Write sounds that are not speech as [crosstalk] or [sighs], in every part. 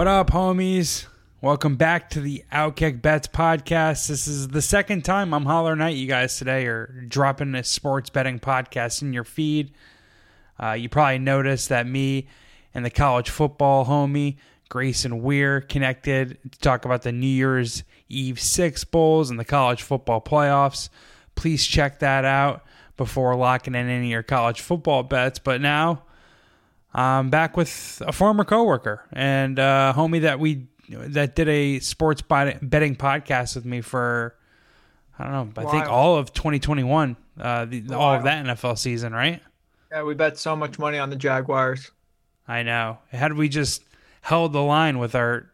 What up, homies? Welcome back to the Outkick Bets podcast. This is the second time I'm hollering at you guys today or dropping a sports betting podcast in your feed. Uh, you probably noticed that me and the college football homie Grayson Weir connected to talk about the New Year's Eve Six Bowls and the college football playoffs. Please check that out before locking in any of your college football bets. But now I'm back with a former coworker and uh, homie that we that did a sports betting podcast with me for I don't know I think all of 2021 uh, the, all of that NFL season right Yeah, we bet so much money on the Jaguars. I know had we just held the line with our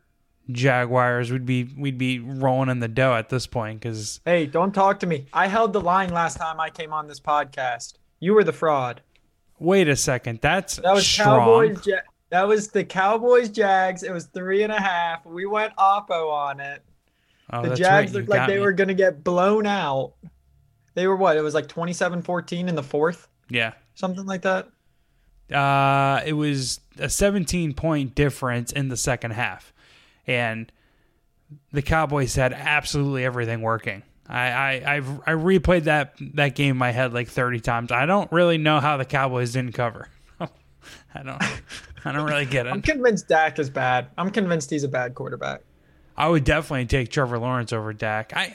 Jaguars we'd be we'd be rolling in the dough at this point because Hey, don't talk to me. I held the line last time I came on this podcast. You were the fraud. Wait a second that's That was strong Cowboys. Ja- that was the Cowboys Jags. It was three and a half. We went oppo on it. oh, the Jags right. looked like they me. were going to get blown out. They were what? It was like 27-14 in the fourth, yeah something like that. Uh, it was a 17 point difference in the second half, and the Cowboys had absolutely everything working. I I I've, I replayed that that game in my head like 30 times. I don't really know how the Cowboys didn't cover. [laughs] I don't I don't really get it. I'm convinced Dak is bad. I'm convinced he's a bad quarterback. I would definitely take Trevor Lawrence over Dak. I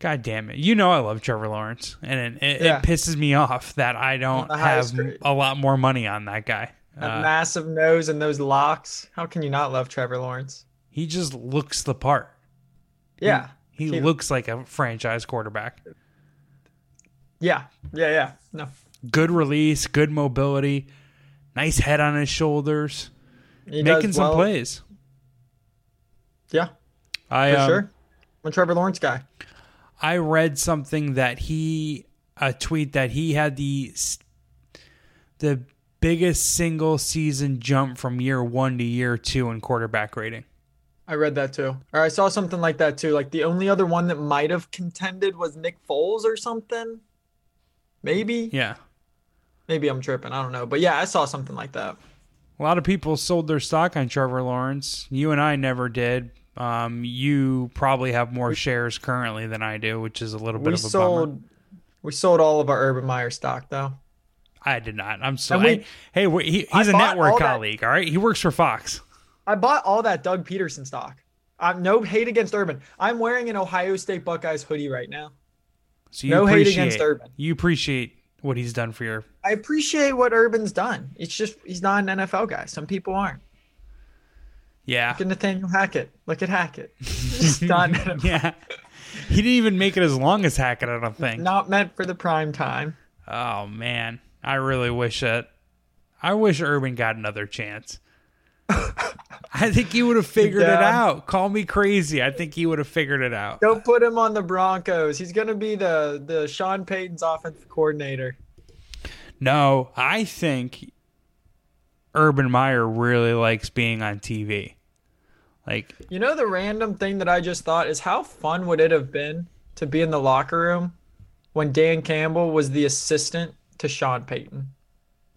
God damn it. You know I love Trevor Lawrence and it, it, Yeah. it pisses me off that I don't have grade. a lot more money on that guy. That Uh, massive nose and those locks. How can you not love Trevor Lawrence? he just looks the part. Yeah. He He- looks like a franchise quarterback. Yeah. Yeah. Yeah. No. Good release, good mobility, nice head on his shoulders, He making some well. plays. Yeah. I For um, sure. I'm a Trevor Lawrence guy. I read something that he a tweet that he had the the biggest single season jump from year 1 to year 2 in quarterback rating. I read that too. Or I saw something like that too. Like the only other one that might have contended was Nick Foles or something. Maybe. Yeah. Maybe I'm tripping. I don't know. But yeah, I saw something like that. A lot of people sold their stock on Trevor Lawrence. You and I never did. Um, you probably have more shares currently than I do, which is a little bit We of a bummer. sold we sold all of our Urban Meyer stock though. I did not. I'm sorry. We- hey, we- he, he's a bought network all that- colleague. All right, he works for Fox. I bought all that Doug Pederson stock. I'm no hate against Urban. I'm wearing an Ohio State Buckeyes hoodie right now. So you No hate against Urban. You appreciate what he's done for your. I appreciate what Urban's done. It's just he's not an NFL guy. Some people aren't. Yeah, Look at Nathaniel Hackett. Look at Hackett. [laughs] Just not [laughs] yeah. He didn't even make it as long as Hackett. I don't think. not meant for the prime time. Oh man, I really wish that. I wish Urban got another chance. I think he would have figured it out. Call me crazy. I think he would have figured it out. Don't put him on the Broncos. He's gonna be the the Sean Payton's offensive coordinator. No, I think Urban Meyer really likes being on TV. Like, You know the random thing that I just thought is how fun would it have been to be in the locker room when Dan Campbell was the assistant to Sean Payton?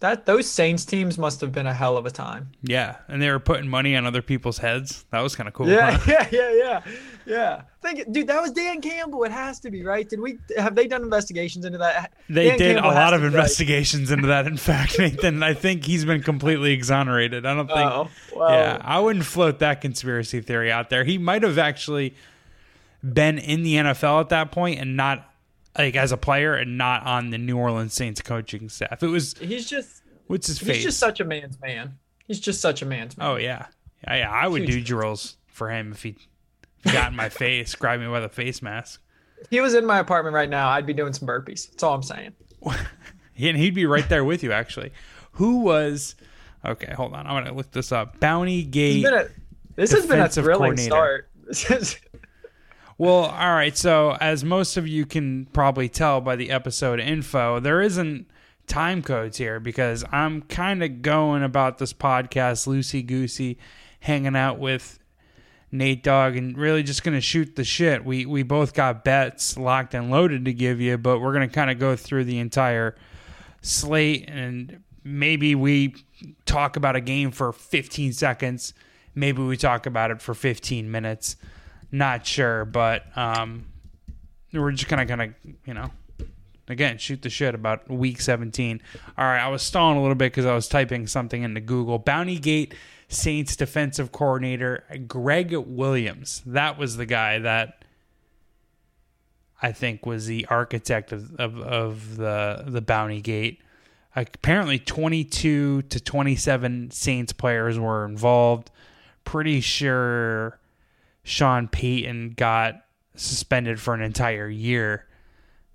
That those Saints teams must have been a hell of a time. yeah, and they were putting money on other people's heads. That was kind of cool. Yeah, huh? [laughs] yeah, yeah, yeah, yeah. Think, dude, that was Dan Campbell. It has to be right. Did we have they done investigations into that? They Dan did Campbell a lot of be right. investigations into that. In fact, Nathan, I think he's been completely exonerated. I don't think. Oh, well, Yeah, I wouldn't float that conspiracy theory out there. He might have actually been in the NFL at that point and not like as a player and not on the New Orleans Saints coaching staff. It was he's just what's his face? he's just such a man's man. He's just such a man's man. oh yeah, I, I would do drills for him if he, got in my [laughs] face, grabbed me with a face mask. If he was in my apartment right now, I'd be doing some burpees. That's all I'm saying. [laughs] and he'd be right there with you actually. Who was okay? Hold on, I'm gonna look this up. Bounty Gate. It's been a- this has been a Defensive thrilling start. [laughs] This is- Well, all right. So, as most of you can probably tell by the episode info, there isn't time codes here because I'm kind of going about this podcast loosey goosey, hanging out with Nate Dogg and really just going to shoot the shit. We we both got bets locked and loaded to give you, but we're going to kind of go through the entire slate and maybe we talk about a game for 15 seconds. Maybe we talk about it for 15 minutes. Not sure, but um, we're just kind of kind of you know again shoot the shit about week 17 all right i was stalling a little bit because i was typing something into google. Bounty gate saints defensive coordinator gregg williams. That was the guy that i think was the architect of, of, of the the bounty gate apparently 22 to 27 saints players were involved. Pretty sure sean payton got suspended for an entire year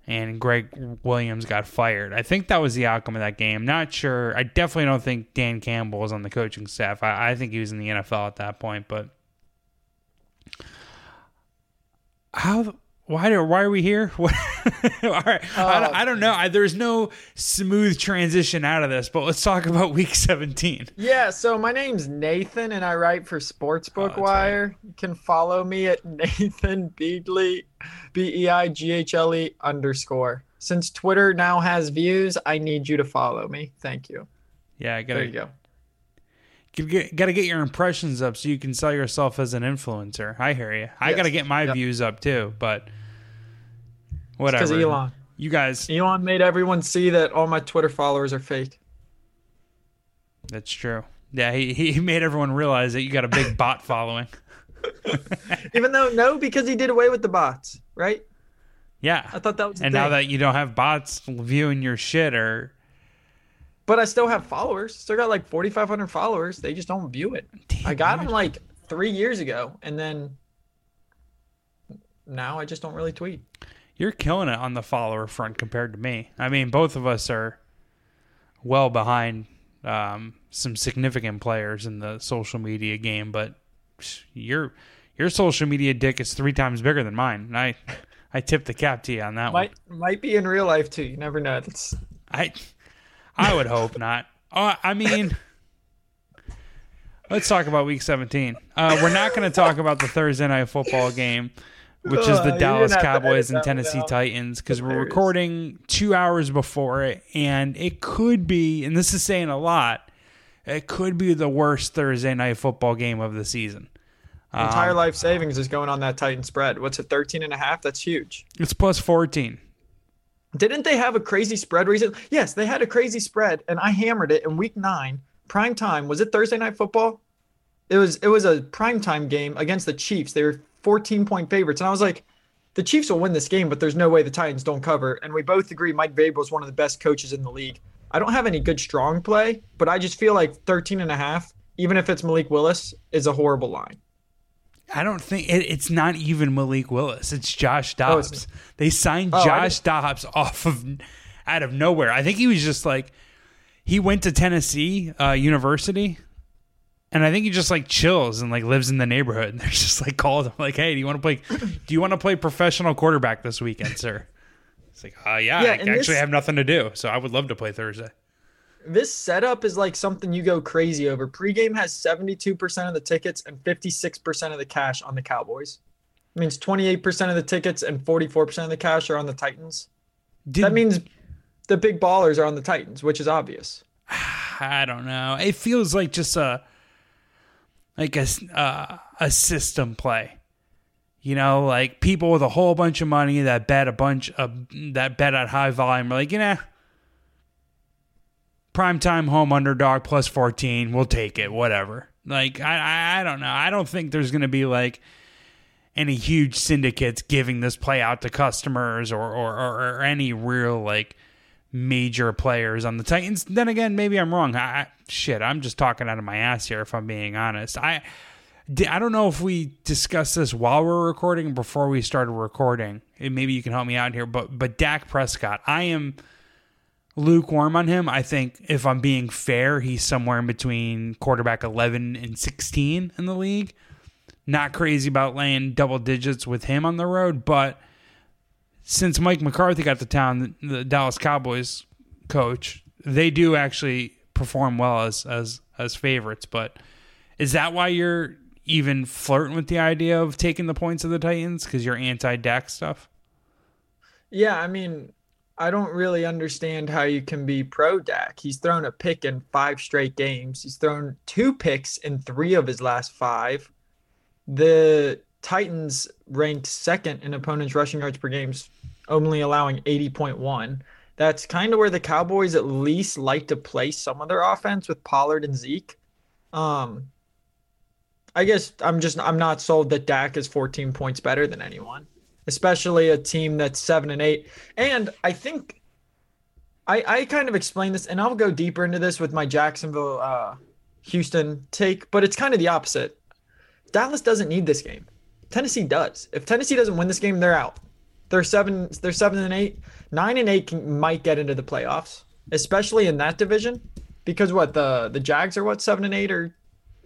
and Gregg Williams got fired. I think that was the outcome of that game. Not sure. I definitely don't think Dan Campbell was on the coaching staff. I, I think he was in the NFL at that point. But how? Why do? Why are we here? [laughs] What? All right. I, don't- oh, I don't know. I, there's no smooth transition out of this. But let's talk about Week 17. yeah, so my name's Nathan and I write for Sportsbook oh, that's Wire. You can follow me at [laughs] Nathan Beighle, B E I G H L E underscore. Since Twitter now has views, I need you to follow me. Thank you. Yeah, I There gotta you go. You got to get your impressions up so you can sell yourself as an influencer. I hear you. I Yes. got to get my Yep. views up too, but Because whatever. Elon. You guys, Elon made everyone see that all my Twitter followers are fake. that's true. Yeah, he, he [laughs] made everyone realize that you got a big [laughs] bot following. [laughs] Even though no, because he did away with the bots, right? Yeah. I thought that was the and now that you don't have bots viewing your shit or But I still have followers. Still got like 4,500 followers. They just don't view it. I got them like three years ago, and then now I just don't really tweet. you're killing it on the follower front compared to me. I mean, both of us are well behind um, some significant players in the social media game, but your your social media dick is three times bigger than mine. And I I tip the cap to you on that one. Might might be in real life too. You never know. That's I I would hope not. Uh, I mean, let's talk about Week 17. Uh, we're not going to talk about the Thursday night football game, which is Uh, the you're Dallas gonna have to Cowboys and Tennessee. Titans, because we're recording two hours before it, and it could be, and this is saying a lot, it could be the worst Thursday night football game of the season. entire Um, life savings is going on that Titan spread. What's it, 13 and a half? That's huge. It's plus 14. Didn't they have a crazy spread recently? Yes, they had a crazy spread, and I hammered it in week nine, prime time. Was it Thursday night football? It was it was a prime time game against the Chiefs. They were 14 point favorites. And I was like, the Chiefs will win this game, but there's no way the Titans don't cover. And we both agree Mike Vrabel is one of the best coaches in the league. I don't have any good strong play, but I just feel like 13 and a half, even if it's Malik Willis, is a horrible line. I don't think it, it's not even Malik Willis. It's Josh Oh, it's- Dobbs. they signed Oh, Josh Dobbs off of out of nowhere. I think he was just like he went to Tennessee uh, University, and I think he just like chills and like lives in the neighborhood. And [laughs] they're just like called him like, "Hey, do you want to play? Do you want to play professional quarterback this weekend, sir?" It's like, uh, yeah, Yeah, I actually this- have nothing to do, so I would love to play Thursday. This setup is like something you go crazy over. Pregame has 72% of the tickets and 56% of the cash on the Cowboys. It means 28% of the tickets and 44% of the cash are on the Titans. Did, That means the big ballers are on the Titans, which is obvious. [sighs] I don't know. It feels like just a like a uh, a system play. You know, like people with a whole bunch of money that bet a bunch of that bet at high volume are like, you know, prime time home underdog plus 14, we'll take it, whatever. Like I I, don't know. I don't think there's going to be like any huge syndicates giving this play out to customers or or, or, or any real like major players on the Titans. Then again, maybe I'm wrong. I, shit, I'm just talking out of my ass here if I'm being honest. I I don't know if we discussed this while we're recording before we started recording. Maybe you can help me out here, but but Dak Prescott, I am lukewarm on him. I think if I'm being fair, he's somewhere in between quarterback 11 and 16 in the league. Not crazy about laying double digits with him on the road, but since Mike McCarthy got to town, the Dallas Cowboys coach, they do actually perform well as as as favorites. But is that why you're even flirting with the idea of taking the points of the Titans because you're anti Dak stuff? Yeah, I mean, I don't really understand how you can be pro Dak. He's thrown a pick in five straight games. He's thrown two picks in three of his last five. The Titans ranked second in opponents' rushing yards per games, only allowing 80.1. That's kind of where the Cowboys at least like to play some of their offense with Pollard and Zeke. Um, I guess I'm just I'm not sold that Dak is 14 points better than anyone, especially a team that's seven and eight. And I think I I kind of explained this, and I'll go deeper into this with my Jacksonville uh, Houston take, but it's kind of the opposite. Dallas doesn't need this game. Tennessee does. If Tennessee doesn't win this game, they're out. They're seven. They're seven and eight. Nine and eight can, might get into the playoffs, especially in that division, because what the the Jags are what seven and eight or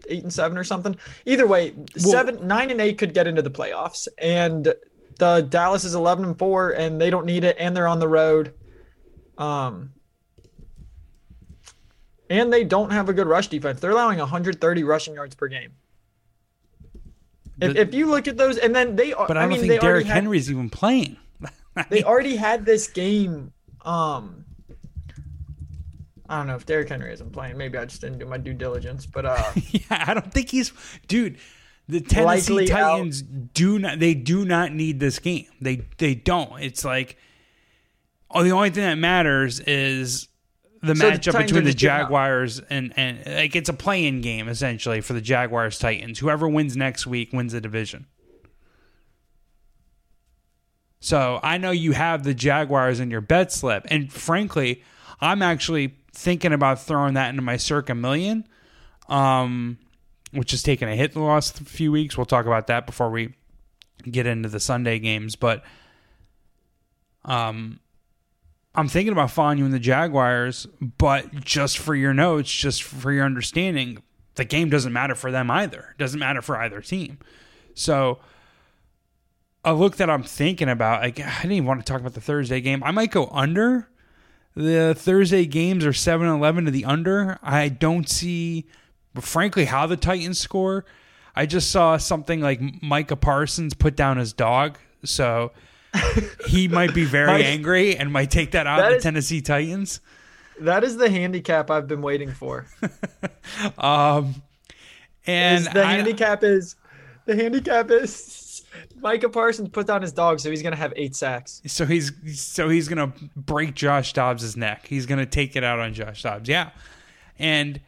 eight and seven or something. Either way, well, seven, nine and eight could get into the playoffs, and the Dallas is eleven and four, and they don't need it, and they're on the road. Um, and they don't have a good rush defense. They're allowing 130 rushing yards per game. If, if you look at those, and then they are, but I, I don't mean, think Derrick Henry's even playing. [laughs] they already had this game. Um, I don't know if Derrick Henry isn't playing. Maybe I just didn't do my due diligence, but uh, [laughs] yeah, I don't think he's, dude. The Tennessee Titans out. do not. They do not need this game. They they don't. It's like, oh, the only thing that matters is the so matchup the between the Jaguars and and like it's a play-in game essentially for the Jaguars Titans. Whoever wins next week wins the division. So I know you have the Jaguars in your bet slip, and frankly, I'm actually thinking about throwing that into my circa million, um, which has taken a hit in the last few weeks. We'll talk about that before we get into the Sunday games, but um, I'm thinking about following you in the Jaguars, but just for your notes, just for your understanding, the game doesn't matter for them either. It doesn't matter for either team. So a look that I'm thinking about, like I didn't even want to talk about the Thursday game. I might go under. The Thursday games are 7-11 to the under. I don't see frankly how the Titans score. I just saw something like Micah Parsons put down his dog. So [laughs] he might be very angry and might take that out that the is, Tennessee Titans. That is the handicap I've been waiting for. [laughs] um, and is the I, handicap is the handicap is Micah Parsons put down his dog, so he's gonna have eight sacks. So he's so he's gonna break Josh Dobbs' neck. He's gonna take it out on Josh Dobbs. Yeah, and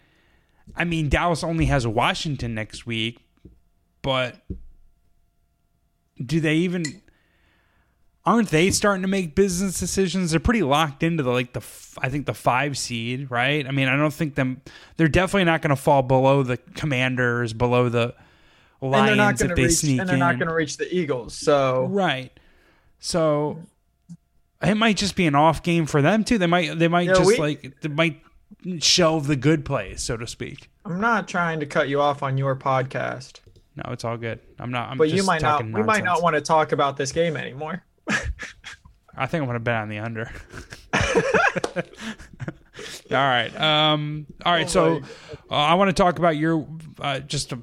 I mean Dallas only has Washington next week, but do they even? aren't they starting to make business decisions? They're pretty locked into the like the I think the five seed, right? I mean, I don't think them. They're definitely not going to fall below the Commanders, below the Lions if they reach, sneak and they're in. not going to reach the Eagles. So right, so it might just be an off game for them too. They might they might yeah, just we, like they might shelve the good plays, so to speak. I'm not trying to cut you off on your podcast. No, it's all good. I'm not. I'm but you might not. We might not want to talk about this game anymore. I think I'm gonna bet on the under. [laughs] all right. Um. All right. So uh, I want to talk about your uh, just to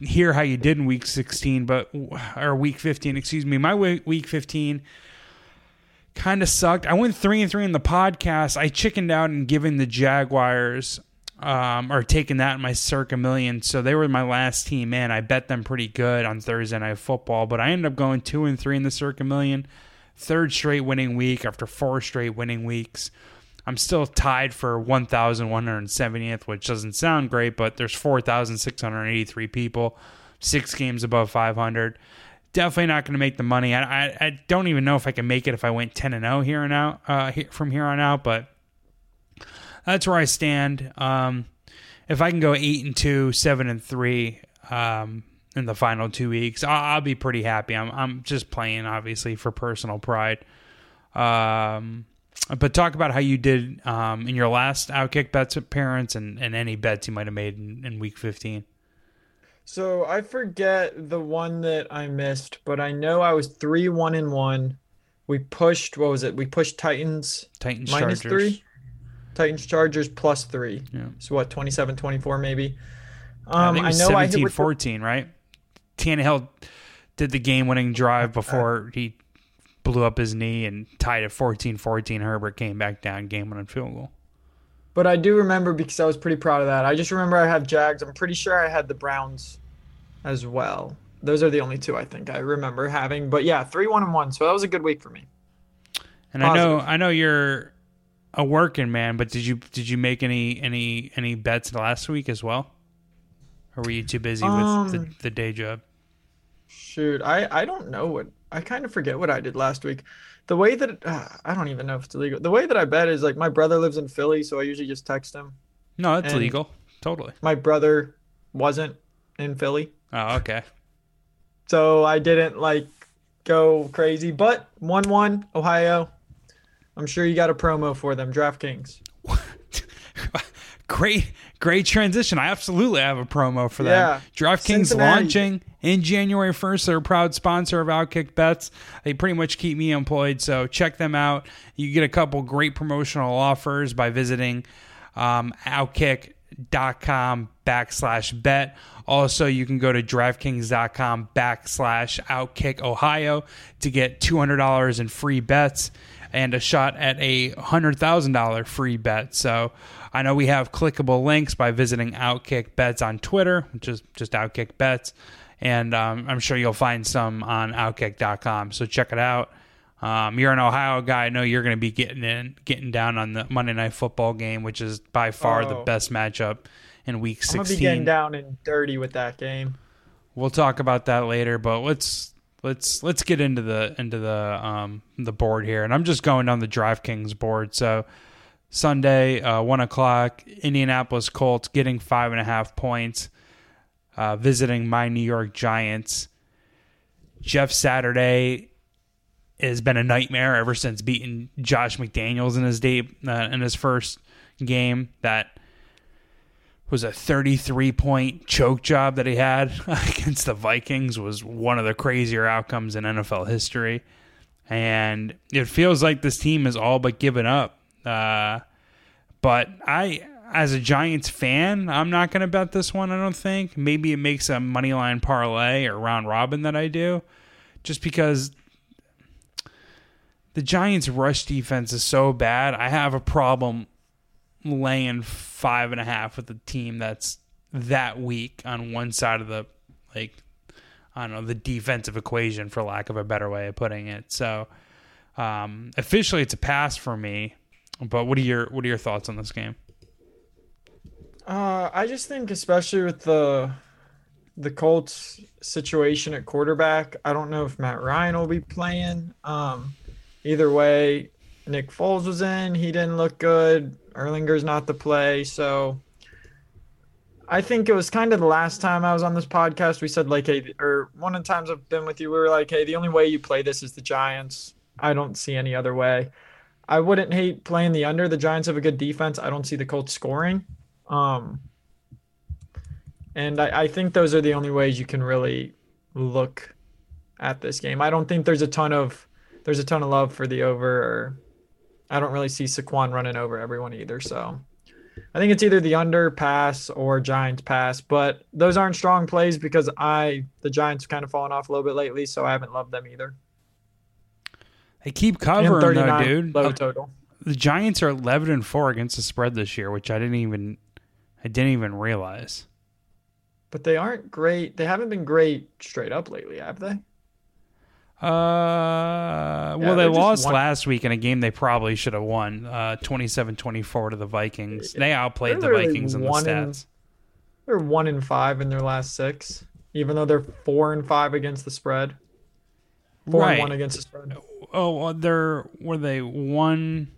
hear how you did in week 16, but or week 15. Excuse me. My week 15 kind of sucked. I went three and three in the podcast. I chickened out and given the Jaguars um, or taking that in my circa million. So they were my last team in. I bet them pretty good on Thursday night football, but I ended up going two and three in the circa million. Third straight winning week after four straight winning weeks. I'm still tied for 1,170th, which doesn't sound great, but there's 4,683 people, six games above 500. Definitely not going to make the money. I, I, I don't even know if I can make it if I went ten and zero here and out uh, from here on out. But that's where I stand. Um, if I can go eight and two, seven and three um, in the final two weeks, I'll, I'll, be pretty happy. I'm I'm just playing obviously for personal pride. Um, but talk about how you did um, in your last Outkick bets appearance and, and any bets you might have made in, in week fifteen. So I forget the one that I missed, but I know I was three one and one. We pushed what was it? We pushed Titans Titans minus Chargers. three. Titans Chargers plus three. Yeah. So what, 27, 24 maybe? I Um, I, was know I 17 hit with the- 14, right? Tannehill did the game winning drive before he blew up his knee and tied it 14 14. Herbert came back down, game winning field goal. But I do remember because I was pretty proud of that. I just remember I have Jags. I'm pretty sure I had the Browns as well. Those are the only two I think I remember having. But yeah, three one and one. So that was a good week for me. And I know I know you're a working man, but did you did you make any any any bets last week as well? Or were you too busy with the, Um, the day job? Shoot, I I don't know what I kind of forget what I did last week. The way that uh, I don't even know if it's illegal. The way that I bet is like my brother lives in Philly, so I usually just text him. No, it's legal. Totally. My brother wasn't in Philly, Oh, okay. so I didn't like go crazy. But one one Ohio. I'm sure you got a promo for them, DraftKings. [laughs] great, great transition. I absolutely have a promo for them. Yeah. DraftKings Cincinnati. launching in January 1st. They're a proud sponsor of Outkick Bets. They pretty much keep me employed, so check them out. You get a couple great promotional offers by visiting um, outkick.com backslash bet. Also, you can go to DraftKings.com backslash Outkick Ohio to get $200 in free bets and a shot at a $100,000 free bet. So I know we have clickable links by visiting Outkick Bets on Twitter, which is just Outkick Bets. And um, I'm sure you'll find some on Outkick.com. So check it out. Um, you're an Ohio guy. I know you're going to be getting in, getting down on the Monday Night Football game, which is by far the Oh. best matchup in Week I'm gonna be 16. getting down and dirty with that game. We'll talk about that later, but let's let's let's get into the into the um the board here, and I'm just going down the DraftKings board. So Sunday, uh, one o'clock, Indianapolis Colts getting five and a half points, uh, visiting my New York Giants. Jeff Saturday has been a nightmare ever since beating Josh McDaniels in his day uh, in his first game. That was a 33 point choke job that he had [laughs] against the Vikings was one of the crazier outcomes in NFL history. And it feels like this team is all but given up. Uh, but I, as a Giants fan, I'm not going to bet this one, I don't think. Maybe it makes a money line parlay or round robin that I do, just because the Giants' rush defense is so bad. I have a problem laying five and a half with a team that's that weak on one side of the like I don't know the defensive equation for lack of a better way of putting it. So um, officially it's a pass for me. But what are your what are your thoughts on this game? Uh, I just think, especially with the the Colts situation at quarterback, I don't know if Matt Ryan will be playing. Um, either way, Nick Foles was in. He didn't look good. Ehlinger's not the play. So I think it was kind of the last time I was on this podcast. We said, like, hey, or one of the times I've been with you, we were like, hey, the only way you play this is the Giants. I don't see any other way. I wouldn't hate playing the under. The Giants have a good defense. I don't see the Colts scoring. Um, and I, I think those are the only ways you can really look at this game. I don't think there's a ton of there's a ton of love for the over, or I don't really see Saquon running over everyone either. So I think it's either the under pass or Giants pass, but those aren't strong plays because I the Giants have kind of fallen off a little bit lately, so I haven't loved them either. They keep covering though, dude. low total. The Giants are 11 and 4 against the spread this year, which I didn't even I didn't even realize. But they aren't great. They haven't been great straight up lately, have they? Uh, well, Yeah, they lost one- last week in a game they probably should have won, uh, 27-24 to the Vikings. They outplayed the Vikings in the one in- They're one in five in their last six, even though they're four and five against the spread. Four Right. and one against the spread. Oh, well, they're were they one?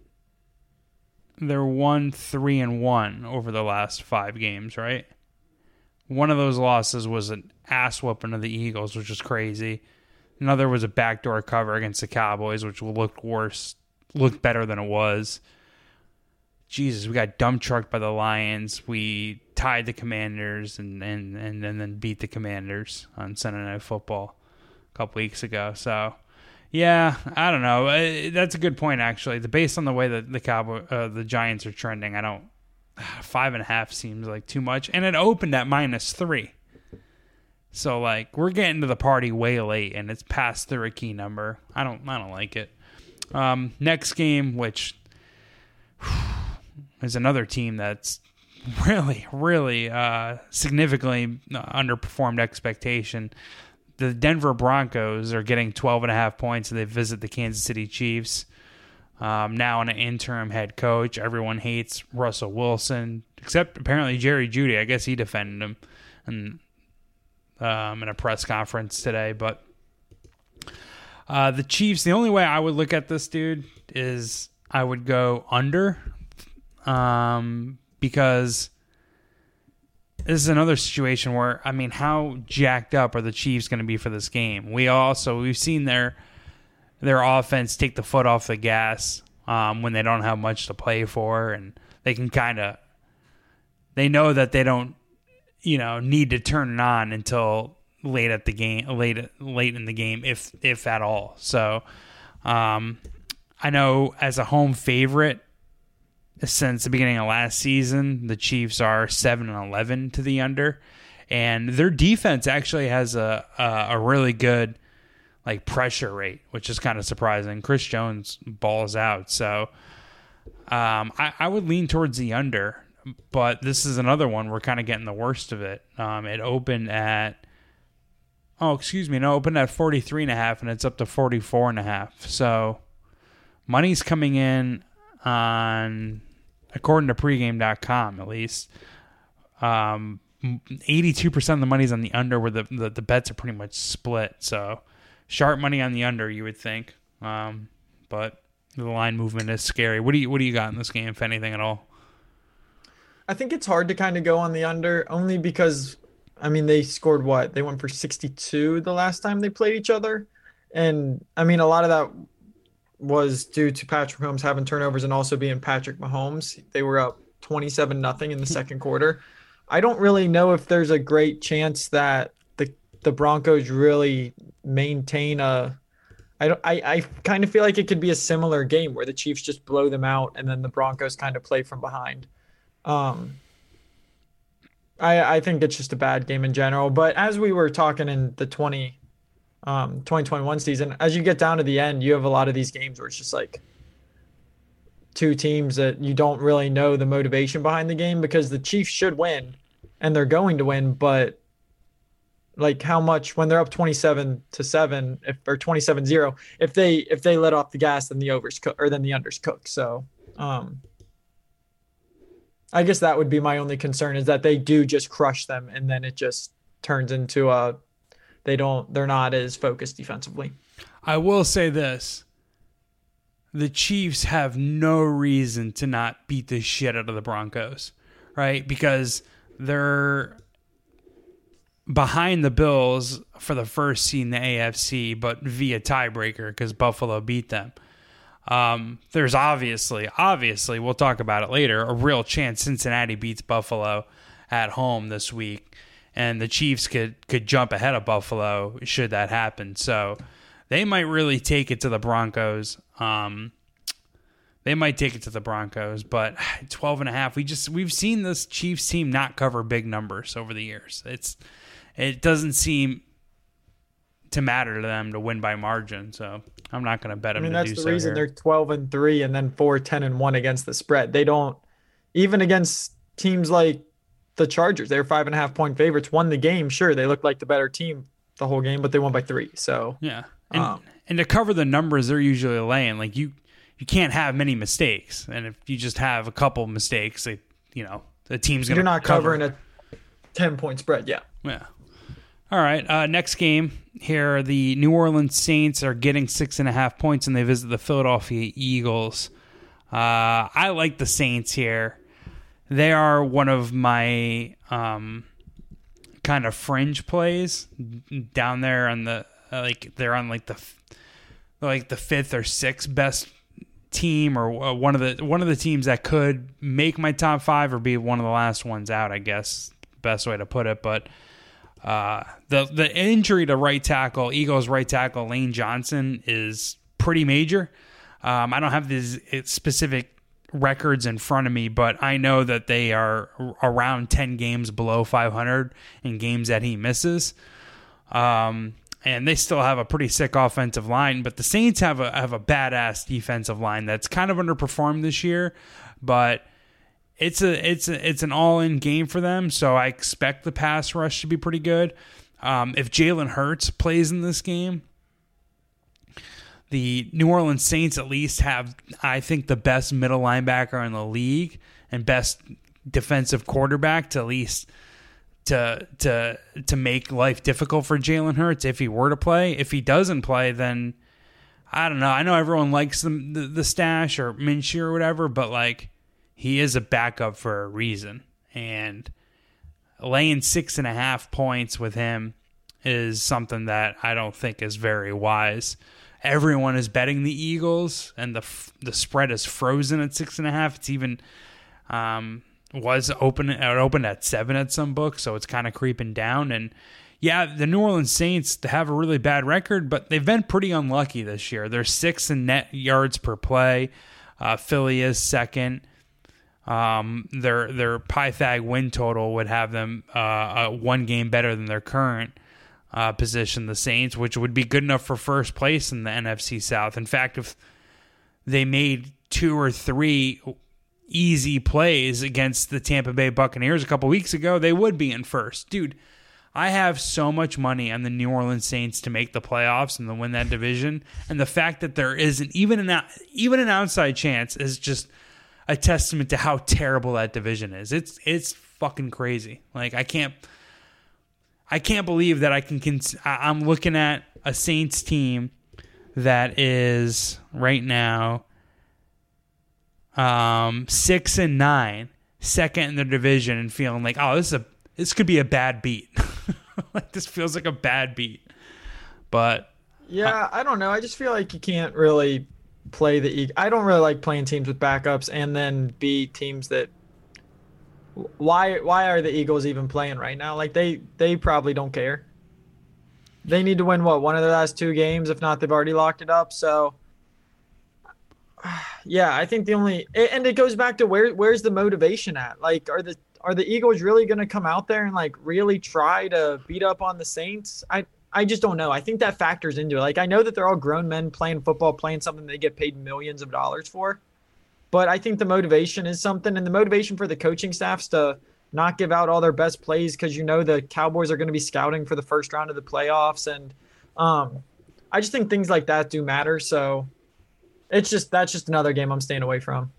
They're one three and one over the last five games, right? One of those losses was an ass whooping of the Eagles, which is crazy. Another was a backdoor cover against the Cowboys, which looked worse, looked better than it was. Jesus, we got dump trucked by the Lions. We tied the Commanders and and and, then beat the Commanders on Sunday Night Football a couple weeks ago. So, yeah, I don't know. That's a good point, actually. The based on the way that the Cowboy, uh, the Giants are trending, I don't. [sighs] Five and a half seems like too much, and it opened at minus three. So like we're getting to the party way late, and it's past the key number. I don't, I don't like it. Um, next game, which [sighs] is another team that's [laughs] really, really uh, significantly underperformed expectation. The Denver Broncos are getting 12 and a half points and they visit the Kansas City Chiefs. Um, now an interim head coach. Everyone hates Russell Wilson, except apparently Jerry Jeudy. I guess he defended him and um, in a press conference today. But uh, the Chiefs, the only way I would look at this dude is I would go under um, because this is another situation where I mean, how jacked up are the Chiefs going to be for this game? We also we've seen their their offense take the foot off the gas um, when they don't have much to play for, and they can kind of they know that they don't you know need to turn it on until late at the game, late late in the game, if if at all. So, um, I know as a home favorite since the beginning of last season, the Chiefs are seven and eleven to the under, and their defense actually has a a, a really good like pressure rate, which is kind of surprising. Chris Jones balls out, so um, I, I would lean towards the under, but this is another one. We're kind of getting the worst of it. Um, it opened at oh excuse me, no, opened at 43 and a half, and it's up to 44 and a half. So money's coming in on according to pregame.com at least um 82% of the money's on the under where the, the, the bets are pretty much split. So sharp money on the under you would think. Um but the line movement is scary. What do you what do you got in this game if anything at all I think it's hard to kind of go on the under only because I mean they scored what? They went for 62 the last time they played each other. And I mean a lot of that was due to Patrick Mahomes having turnovers and also being Patrick Mahomes. They were up 27 nothing in the hmm. second quarter. I don't really know if there's a great chance that the the Broncos really maintain a I don't I, I kind of feel like it could be a similar game where the Chiefs just blow them out and then the Broncos kind of play from behind. Um, I I think it's just a bad game in general. But as we were talking in the 20, um, 2021 season, as you get down to the end, you have a lot of these games where it's just like two teams that you don't really know the motivation behind the game because the Chiefs should win and they're going to win, but like how much when they're up 27 to 7 if or 27-0 if they if they let off the gas then the overs cook or then the unders cook so um I guess that would be my only concern is that they do just crush them and then it just turns into a they don't they're not as focused defensively. I will say this. The Chiefs have no reason to not beat the shit out of the Broncos, right? Because they're behind the Bills for the first seed in the AFC, but via tiebreaker because Buffalo beat them. Um, there's obviously, obviously, we'll talk about it later, a real chance Cincinnati beats Buffalo at home this week, and the Chiefs could could jump ahead of Buffalo should that happen. So they might really take it to the Broncos. Um, they might take it to the Broncos, but [sighs] 12 and a half, we just we've seen this Chiefs team not cover big numbers over the years. It's it doesn't seem to matter to them to win by margin, so I'm not going to bet them. I mean that's the so reason here. they're 12 and 3 and then 4 10 and 1 against the spread. They don't even against teams like the Chargers, they're five and a half point favorites, won the game. Sure, they looked like the better team the whole game, but they won by three. So Yeah, and Um, and to cover the numbers they're usually laying, like you you can't have many mistakes, and if you just have a couple mistakes, they, you know the team's gonna you're not cover. covering a 10 point spread. Yeah. Yeah. All right. Uh, next game here, the New Orleans Saints are getting six and a half points, and they visit the Philadelphia Eagles. Uh, I like the Saints here. They are one of my um, kind of fringe plays down there on the like they're on like the like the fifth or sixth best team or uh, one of the one of the teams that could make my top five or be one of the last ones out. I guess best way to put it, but. Uh, the the injury to right tackle, Eagles right tackle Lane Johnson is pretty major. Um, I don't have these specific records in front of me, but I know that they are around 10 games below 500 in games that he misses. Um, and they still have a pretty sick offensive line, but the Saints have a have a badass defensive line that's kind of underperformed this year, but it's a it's a, it's an all in game for them. So I expect the pass rush to be pretty good. Um, if Jalen Hurts plays in this game, the New Orleans Saints at least have, I think, the best middle linebacker in the league and best defensive quarterback to at least to to to make life difficult for Jalen Hurts if he were to play. If he doesn't play, then I don't know. I know everyone likes the the, the stash or Minshew or whatever, but like he is a backup for a reason, and laying six and a half points with him is something that I don't think is very wise everyone is betting the Eagles, and the the spread is frozen at six and a half. It's even um, was open it opened at seven at some books, so it's kind of creeping down. And yeah, the New Orleans Saints have a really bad record, but they've been pretty unlucky this year. They're six in net yards per play. Uh, Philly is second. Um, their their Pythag win total would have them uh, one game better than their current uh, position, the Saints, which would be good enough for first place in the NFC South. In fact, if they made two or three easy plays against the Tampa Bay Buccaneers a couple weeks ago, they would be in first. Dude, I have so much money on the New Orleans Saints to make the playoffs and to win that division, and the fact that there isn't even an even an outside chance is just a testament to how terrible that division is. It's it's fucking crazy. Like I can't I can't believe that I can. Cons- I'm looking at a Saints team that is right now um, six and nine, second in the division, and feeling like, oh, this is a this could be a bad beat. [laughs] like this feels like a bad beat, but yeah, I don't know. I just feel like you can't really play the. Eagles. I don't really like playing teams with backups and then beat teams that why why are the Eagles even playing right now? Like they they probably don't care. They need to win what one of their last two games, if not they've already locked it up. So [sighs] yeah, I think the only and it goes back to where where's the motivation at? Like are the are the Eagles really going to come out there and like really try to beat up on the Saints? I I just don't know. I think that factors into it. Like I know that they're all grown men playing football, playing something they get paid millions of dollars for. But I think the motivation is something, and the motivation for the coaching staffs to not give out all their best plays because you know the Cowboys are going to be scouting for the first round of the playoffs, and um, I just think things like that do matter. So it's just that's just another game I'm staying away from.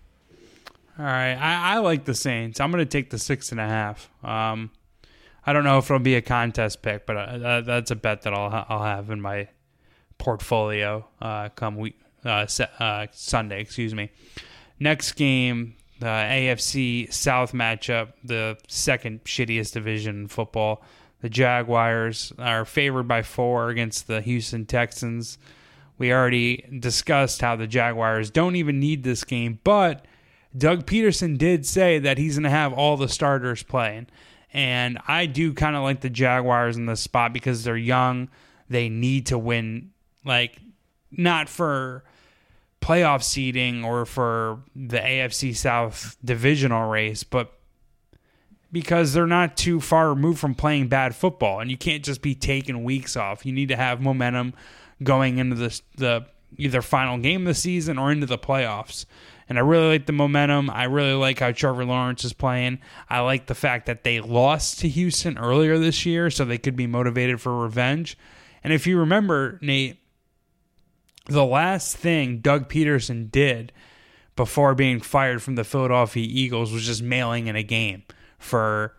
All right, I, I like the Saints. I'm going to take the six and a half. Um, I don't know if it'll be a contest pick, but uh, that's a bet that I'll I'll have in my portfolio uh, come week uh, uh, Sunday. Excuse me. Next game, the AFC South matchup, the second shittiest division in football. The Jaguars are favored by four against the Houston Texans. We already discussed how the Jaguars don't even need this game, but Doug Pederson did say that he's going to have all the starters playing. And I do kind of like the Jaguars in this spot because they're young. They need to win, like, not for playoff seeding or for the AFC South divisional race, but because they're not too far removed from playing bad football, and you can't just be taking weeks off. You need to have momentum going into the the either final game of the season or into the playoffs. And I really like the momentum. I really like how Trevor Lawrence is playing. I like the fact that they lost to Houston earlier this year, so they could be motivated for revenge. And if you remember, Nate, the last thing Doug Pederson did before being fired from the Philadelphia Eagles was just mailing in a game for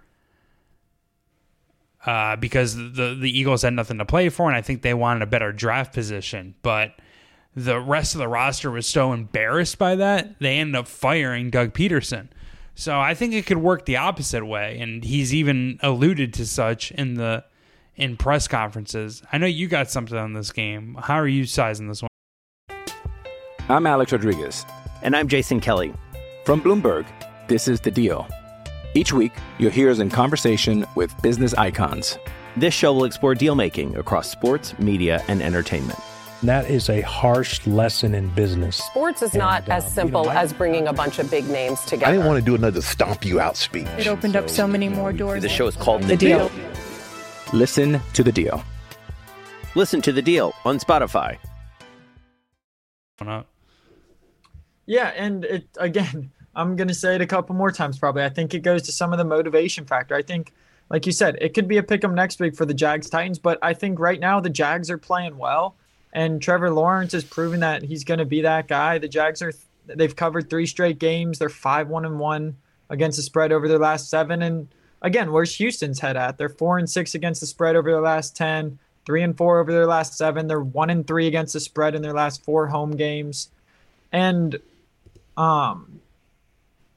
uh, because the the Eagles had nothing to play for, and I think they wanted a better draft position. But the rest of the roster was so embarrassed by that they ended up firing Doug Pederson. So I think it could work the opposite way, and he's even alluded to such in the in press conferences. I know you got something on this game. How are you sizing this one? I'm Alex Rodriguez. And I'm Jason Kelly. From Bloomberg, this is The Deal. Each week, you'll hear us in conversation with business icons. This show will explore deal making across sports, media, and entertainment. That is a harsh lesson in business. Sports is not And, as simple you know, I- as bringing a bunch of big names together. I didn't want to do another stomp you out speech. It opened up so many more doors. The show is called The Deal. Listen to The Deal. Listen to The Deal on Spotify. Up? Yeah, and it again, I'm gonna say it a couple more times probably. I think it goes to some of the motivation factor. I think, like you said, it could be a pick 'em next week for the Jags Titans, but I think right now the Jags are playing well, and Trevor Lawrence has proven that he's gonna be that guy. The Jags are they've covered three straight games. They're five one and one against the spread over their last seven. And again, where's Houston's head at? They're four and six against the spread over their last ten. Three and four over their last seven. They're one and three against the spread in their last four home games. And um,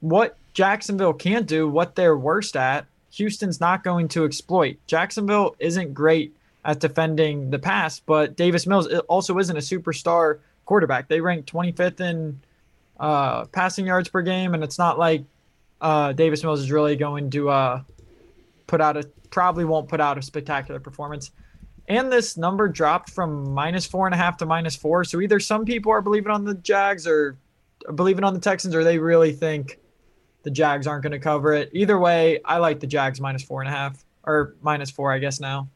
what Jacksonville can't do, what they're worst at, Houston's not going to exploit. Jacksonville isn't great at defending the pass, but Davis Mills also isn't a superstar quarterback. They rank 25th in uh, passing yards per game, and it's not like uh, Davis Mills is really going to uh, put out a probably won't put out a spectacular performance. And this number dropped from minus four and a half to minus four. So either some people are believing on the Jags or believing on the Texans, or they really think the Jags aren't going to cover it. Either way, I like the Jags minus four and a half or minus four, I guess now.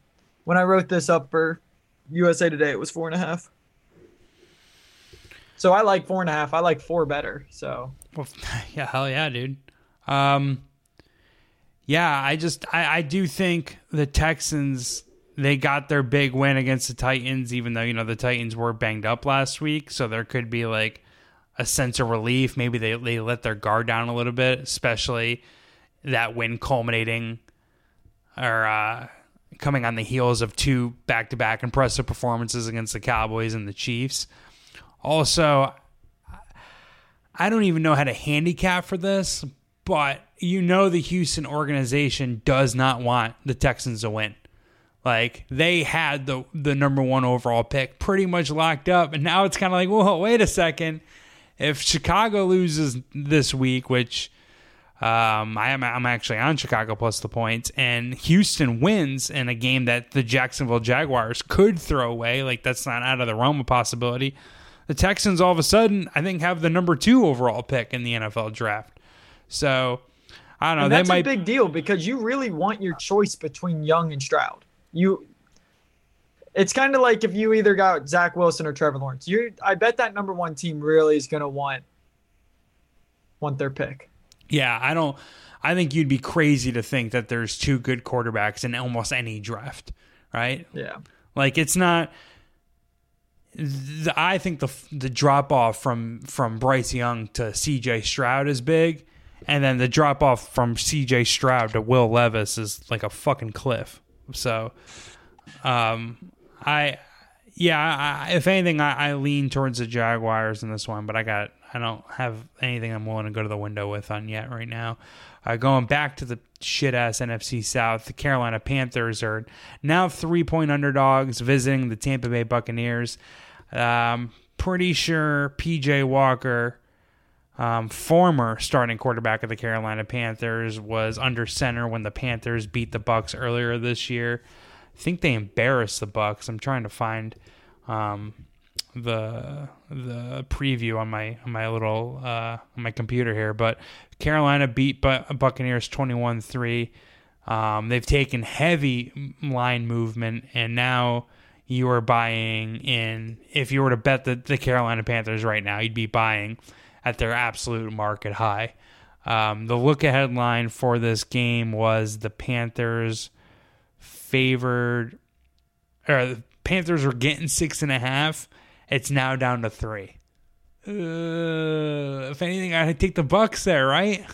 When I wrote this up for USA Today, it was four and a half. So I like four and a half. I like four better. So Well, [laughs] yeah, hell yeah, dude. Um, yeah, I just I, I do think the Texans they got their big win against the Titans, even though you know the Titans were banged up last week, so there could be like a sense of relief. Maybe they they let their guard down a little bit, especially that win culminating or uh, coming on the heels of two back to back impressive performances against the Cowboys and the Chiefs. Also, I don't even know how to handicap for this, but you know the Houston organization does not want the Texans to win. Like they had the the number one overall pick pretty much locked up, and now it's kind of like, well, wait a second. If Chicago loses this week, which um, I am, I'm actually on Chicago plus the points, and Houston wins in a game that the Jacksonville Jaguars could throw away, like that's not out of the realm of possibility. The Texans all of a sudden, I think, have the number two overall pick in the NFL draft. So I don't know. that's might a big deal because you really want your choice between Young and Stroud. You, it's kind of like if you either got Zach Wilson or Trevor Lawrence. You, I bet that number one team really is going to want want their pick. Yeah, I don't. I think you'd be crazy to think that there's two good quarterbacks in almost any draft, right? Yeah. Like it's not. The, I think the the drop off from from Bryce Young to C.J. Stroud is big, and then the drop off from C.J. Stroud to Will Levis is like a fucking cliff. So, um, I yeah, I, if anything, I, I lean towards the Jaguars in this one, but I got I don't have anything I'm willing to go to the window with on yet right now. Uh, going back to the shit ass NFC South, the Carolina Panthers are now three point underdogs visiting the Tampa Bay Buccaneers. Um, pretty sure PJ Walker, um, former starting quarterback of the Carolina Panthers, was under center when the Panthers beat the Bucks earlier this year. I think they embarrassed the Bucks. I'm trying to find um, the the preview on my on my little uh, on my computer here, but Carolina beat Bu- Buccaneers 21-3. Um, they've taken heavy line movement, and now you are buying in. If you were to bet the, the Carolina Panthers right now, you'd be buying at their absolute market high. Um, the look ahead line for this game was the Panthers favored, or the Panthers were getting six and a half. It's now down to three. Uh, if anything, I take the Bucks there, right?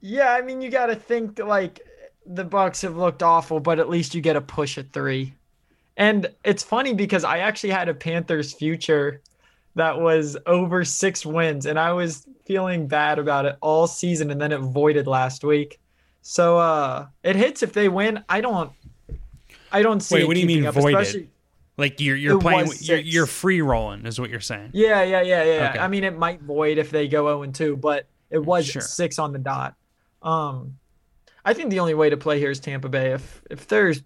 Yeah, I mean, you got to think like the Bucks have looked awful, but at least you get a push at three. And it's funny because I actually had a Panthers future that was over six wins, and I was feeling bad about it all season, and then it voided last week. So uh it hits if they win. I don't I don't see Wait, it what do you mean up, voided? Like you're you're It playing, you're, you're free rolling, is what you're saying. Yeah, yeah, yeah, yeah. Okay. I mean, it might void if they go 0 and 2, but it was Sure. six on the dot. Um, I think the only way to play here is Tampa Bay. If if there's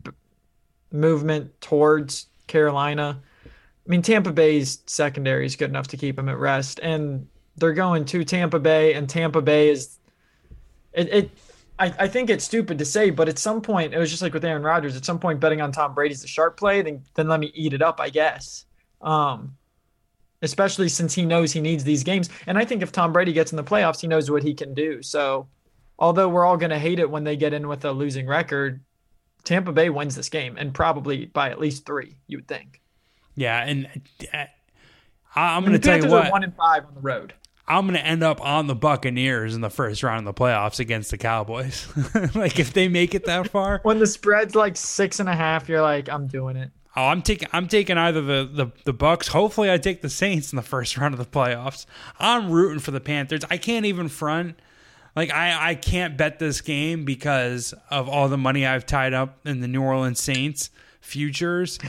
movement towards Carolina, I mean, Tampa Bay's secondary is good enough to keep them at rest, and they're going to Tampa Bay, and Tampa Bay is it. it I, I think it's stupid to say, but at some point, it was just like with Aaron Rodgers. At some point, betting on Tom Brady's a sharp play. Then, then let me eat it up, I guess. Um, especially since he knows he needs these games. And I think if Tom Brady gets in the playoffs, he knows what he can do. So, although we're all going to hate it when they get in with a losing record, Tampa Bay wins this game and probably by at least three, you would think. Yeah, and uh, I- I'm going to tell you what. one and five on the road. I'm going to end up on the Buccaneers in the first round of the playoffs against the Cowboys. [laughs] like if they make it that far, When the spread's like six and a half, you're like, I'm doing it. oh, I'm taking I'm taking either the, the the Bucks. Hopefully, I take the Saints in the first [laughs] round of the playoffs. I'm rooting for the Panthers. I can't even front. Like I I can't bet this game because of all the money I've tied up in the New Orleans Saints futures. [laughs]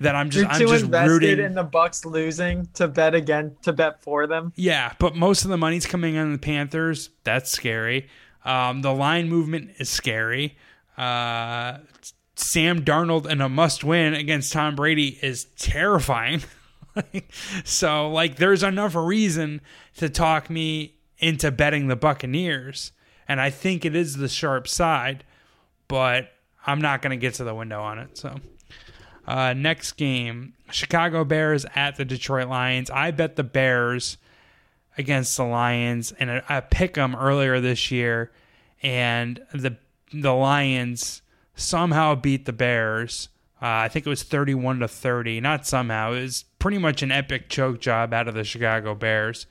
That I'm just You're I'm too just invested rooting. in the Bucks losing to bet again to bet for them. Yeah, but most of the money's coming on the Panthers. That's scary. Um, the line movement is scary. Uh, Sam Darnold and a must win against Tom Brady is terrifying. [laughs] so, like, there's enough reason to talk me into betting the Buccaneers. And I think it is the sharp side, but I'm not going to get to the window on it. So. Uh, next game, Chicago Bears at the Detroit Lions. I bet the Bears against the Lions, and I, pick them earlier this year, and the the Lions somehow beat the Bears. Uh, I think it was thirty-one to thirty. Not somehow. It was pretty much an epic choke job out of the Chicago Bears.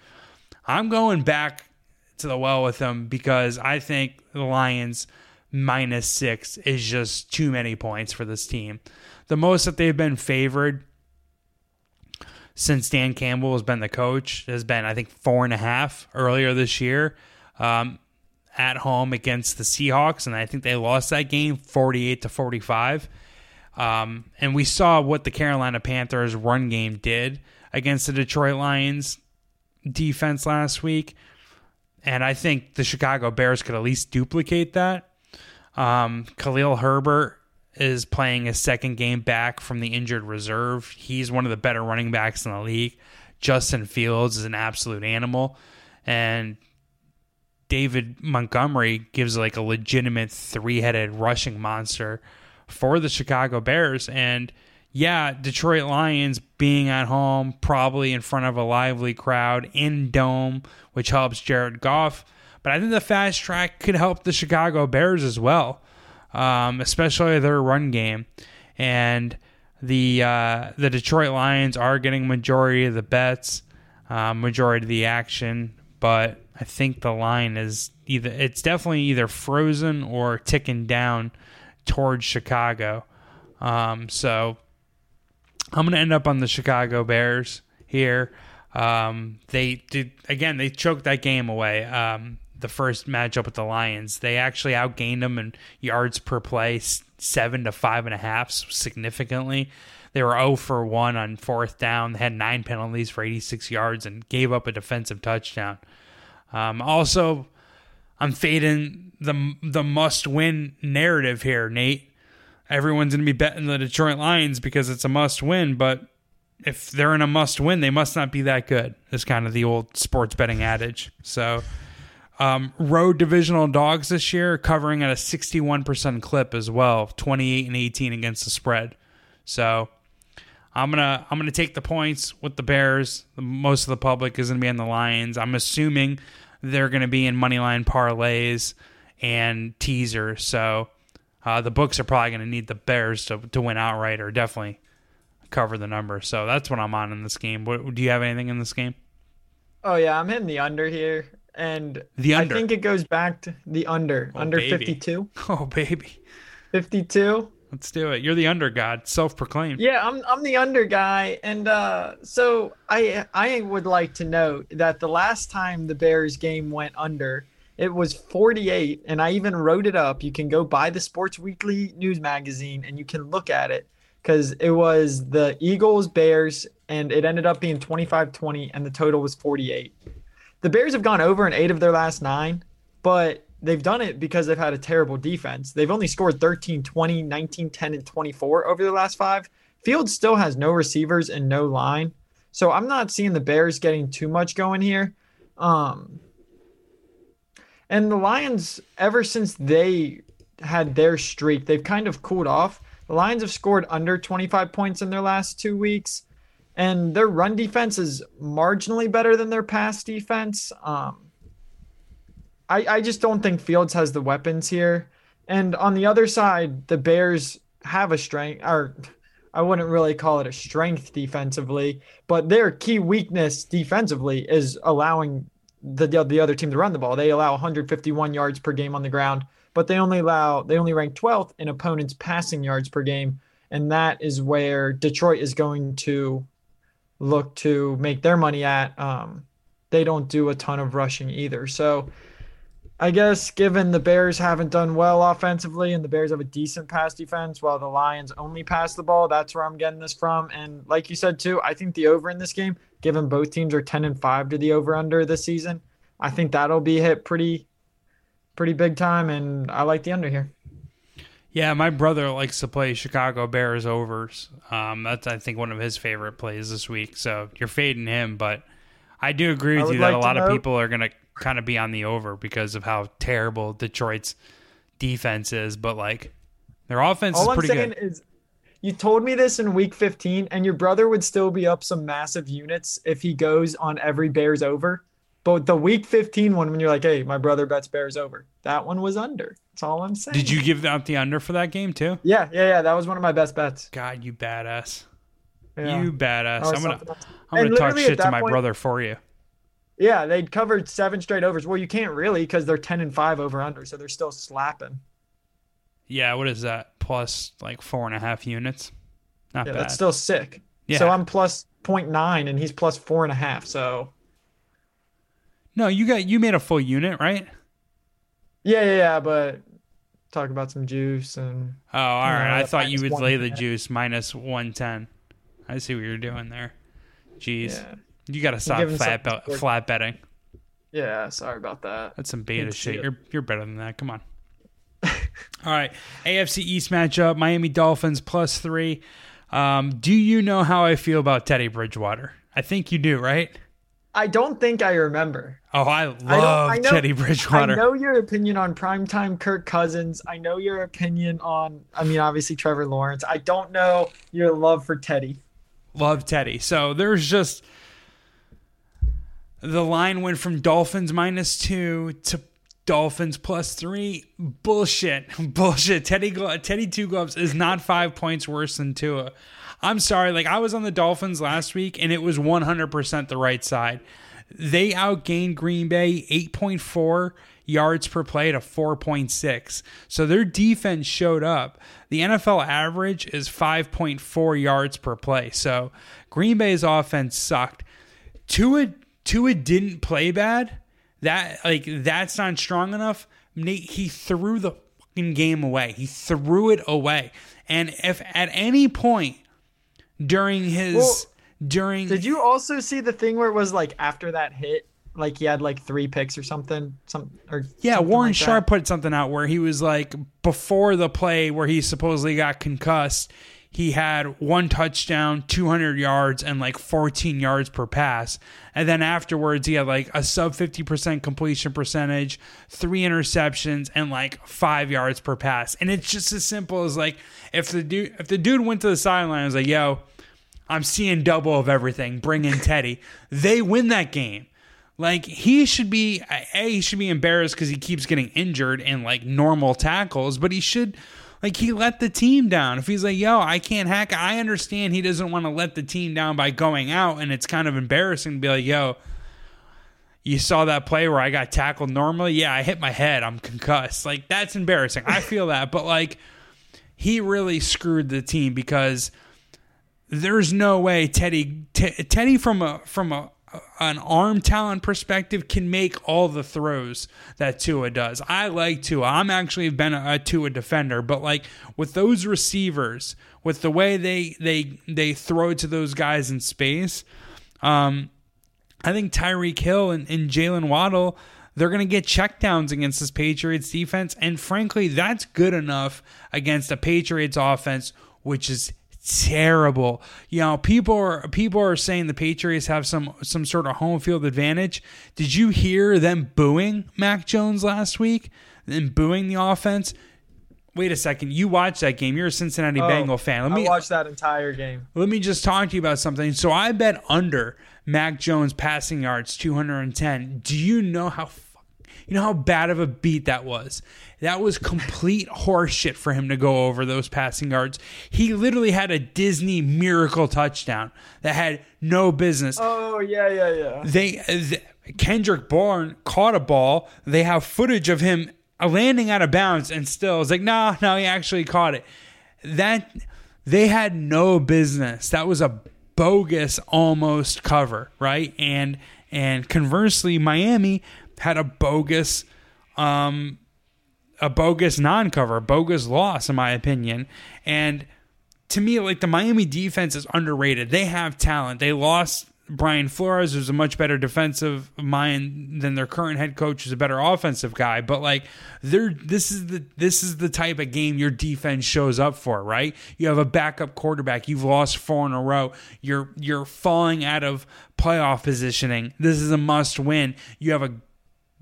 I'm going back to the well with them because I think the Lions minus six is just too many points for this team. The most that they've been favored since Dan Campbell has been the coach has been, I think, four and a half earlier this year um, at home against the Seahawks. And I think they lost that game 48 to 45. Um, and we saw what the Carolina Panthers run game did against the Detroit Lions defense last week. And I think the Chicago Bears could at least duplicate that. Um, Khalil Herbert is playing his second game back from the injured reserve. He's one of the better running backs in the league. Justin Fields is an absolute animal. And David Montgomery gives like a legitimate three headed rushing monster for the Chicago Bears. And yeah, Detroit Lions being at home, probably in front of a lively crowd in Dome, which helps Jared Goff. But I think the fast track could help the Chicago Bears as well, um, especially their run game. And the uh, the Detroit Lions are getting majority of the bets, uh, majority of the action. But I think the line is either it's definitely either frozen or ticking down towards Chicago. Um, so I'm going to end up on the Chicago Bears here. Um, they did again. They choked that game away. Um, the first matchup with the Lions, they actually outgained them in yards per play, seven to five and a half, significantly. They were 0 for 1 on fourth down. They had nine penalties for 86 yards and gave up a defensive touchdown. Um, also, I'm fading the the must win narrative here, Nate. Everyone's going to be betting the Detroit Lions because it's a must win, but if they're in a must win, they must not be that good. Is kind of the old sports betting adage. So, um, road divisional dogs this year covering at a 61% clip as well, 28 and 18 against the spread. So, I'm gonna I'm gonna take the points with the Bears. Most of the public is gonna be on the Lions. I'm assuming they're gonna be in money line parlays and teaser. So uh, the books are probably gonna need the Bears to to win outright or definitely cover the number. So that's what I'm on in this game. What, do you have anything in this game? Oh yeah, I'm hitting the under here. And The under. I think it goes back to the under, Oh, under baby. 52. [laughs] Oh baby, 52. let's do it. You're the under god, self-proclaimed. Yeah, I'm I'm the under guy, and uh, so I I would like to note that the last time the Bears game went under, it was 48, and I even wrote it up. You can go buy the Sports Weekly news magazine, and you can look at it because it was the Eagles Bears, and it ended up being 25-20, and the total was 48. The Bears have gone over in eight of their last nine, but they've done it because they've had a terrible defense. They've only scored 13, 20, 19, 10, and 24 over the last five. Fields still has no receivers and no line. So I'm not seeing the Bears getting too much going here. Um, and the Lions, ever since they had their streak, they've kind of cooled off. The Lions have scored under 25 points in their last two weeks, and their run defense is marginally better than their pass defense. Um, I, I just don't think Fields has the weapons here. And on the other side, the Bears have a strength, or I wouldn't really call it a strength defensively, but their key weakness defensively is allowing the the other team to run the ball. They allow 151 yards per game on the ground, but they only allow they only rank 12th in opponents' passing yards per game, and that is where Detroit is going to look to make their money at. Um, they don't do a ton of rushing either, so. I guess given the Bears haven't done well offensively and the Bears have a decent pass defense while the Lions only pass the ball, that's where I'm getting this from. And like you said too, I think the over in this game, given both teams are 10 and 5 to the over under this season, I think that'll be hit pretty pretty big time and I like the under here. Yeah, my brother likes to play Chicago Bears overs. Um, that's I think one of his favorite plays this week. So you're fading him, but I do agree with you that like a to lot of people are gonna kind of be on the over because of how terrible Detroit's defense is. But like their offense All is I'm pretty saying good. is you told me this in week 15 and your brother would still be up some massive units if he goes on every Bears over. But the week 15 one when you're like, "Hey, my brother bets Bears over." That one was under. That's all I'm saying. Did you give out the under for that game too? Yeah, yeah, yeah. That was one of my best bets. God, you badass. Yeah. You badass. I'm gonna. I'm gonna talk shit to my point- brother for you. Yeah, they'd covered seven straight overs. Well, you can't really because they're 10 and 5 over under, so they're still slapping. Yeah, what is that? Plus like four and a half units. Not Yeah, bad. that's still sick. Yeah. So I'm plus 0.9 and he's plus four and a half. So no, you got you made a full unit, right? yeah, yeah, yeah. But talk about some juice and Oh, all right. I uh, thought you would lay the juice minus one ten. I see what you're doing there. Jeez, yeah, you got to stop flat, for- flat betting. yeah. Sorry about that. That's some beta shit. You're you're better than that. Come on. [laughs] all right, AFC East matchup: Miami Dolphins plus three. Um, do you know how I feel about Teddy Bridgewater? I think you do, right? I don't think I remember. Oh, I I love I know- Teddy Bridgewater. I know your opinion on primetime Kirk Cousins. I know your opinion on, I mean, obviously Trevor Lawrence. I don't know your love for Teddy. love Teddy. So there's just the line went from Dolphins minus two to Dolphins plus three. Bullshit, [laughs] bullshit. Teddy Teddy Two Gloves is not five points worse than Tua. I'm sorry. Like I was on the Dolphins last week, and it was 100% the right side. They outgained Green Bay 8.4 yards per play to 4.6. So their defense showed up. The NFL average is 5.4 yards per play. So Green Bay's offense sucked. Tua Tua didn't play bad. That like that's not strong enough. Nate, he threw the fucking game away. He threw it away. And if at any point during his Well, during Did you also see the thing where it was like after that hit, like he had like three picks or something? Some or Yeah, something Warren like? Sharp put something out where he was like, before the play where he supposedly got concussed, he had one touchdown, 200 yards, and like 14 yards per pass. And then afterwards, he had like a sub 50% completion percentage, three interceptions, and like five yards per pass. And it's just as simple as like, if the dude, if the dude went to the sideline and was like, yo, I'm seeing double of everything, bring in Teddy, they win that game. Like he should be a he should be embarrassed because he keeps getting injured in like normal tackles, but he should like he let the team down. If he's like, yo, I can't hack, I understand he doesn't want to let the team down by going out, and it's kind of embarrassing to be like, yo, you saw that play where I got tackled normally. Yeah, I hit my head. I'm concussed. Like that's embarrassing. I feel that, but like he really screwed the team because there's no way Teddy T- Teddy from a from a an arm talent perspective can make all the throws that Tua does. I like Tua. I'm actually been a, a Tua defender, but like with those receivers, with the way they they they throw to those guys in space, um, I think Tyreek Hill and, and Jaylen Waddle, they're going to get checkdowns against this Patriots defense. And frankly, that's good enough against a Patriots offense, which is terrible. You know, people are people are saying the Patriots have some some sort of home field advantage. Did you hear them booing Mac Jones last week and booing the offense? Wait a second. You watched that game. You're a Cincinnati Oh, Bengal fan. Let me watch that entire game. let me just talk to you about something. So I bet under Mac Jones passing yards 210. Do you know how you know how bad of a beat that was? That was complete horseshit for him to go over those passing yards. He literally had a Disney miracle touchdown that had no business. Oh yeah, yeah, yeah. They th- Kendrick Bourne caught a ball. They have footage of him landing out of bounds and still it's like, nah, no, he actually caught it. That they had no business. That was a bogus almost cover, right? And and conversely, Miami had a bogus um a bogus non-cover, bogus loss in my opinion. And to me, like the Miami defense is underrated. They have talent. They lost Brian Flores, who's a much better defensive mind than their current head coach, is a better offensive guy. But like, they're this is the this is the type of game your defense shows up for, right? You have a backup quarterback. You've lost four in a row. You're you're falling out of playoff positioning. This is a must win. You have a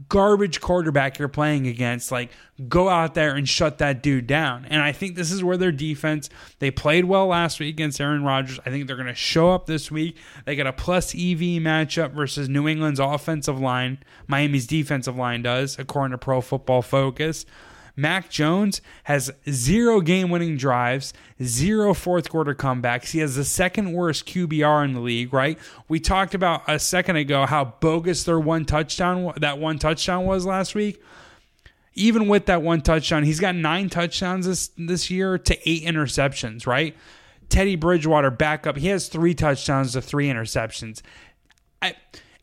garbage quarterback you're playing against, like go out there and shut that dude down. And I think this is where their defense, they played well last week against Aaron Rodgers. I think they're going to show up this week. They got a plus EV matchup versus New England's offensive line. Miami's defensive line does, according to Pro Football Focus. Mac Jones has zero game winning drives, zero fourth quarter comebacks. He has the second worst QBR in the league, right? We talked about a second ago how bogus their one touchdown that one touchdown was last week. Even with that one touchdown, he's got nine touchdowns this this year to eight interceptions, right? Teddy Bridgewater backup, he has three touchdowns to three interceptions. I,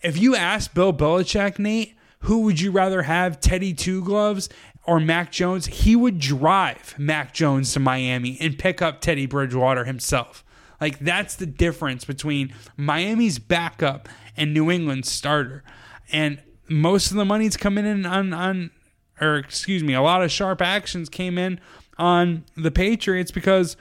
if you ask Bill Belichick, Nate, who would you rather have, Teddy Two Gloves or Mac Jones? He would drive Mac Jones to Miami and pick up Teddy Bridgewater himself. Like that's the difference between Miami's backup and New England's starter. And most of the money's coming in on on or excuse me, a lot of sharp actions came in on the Patriots because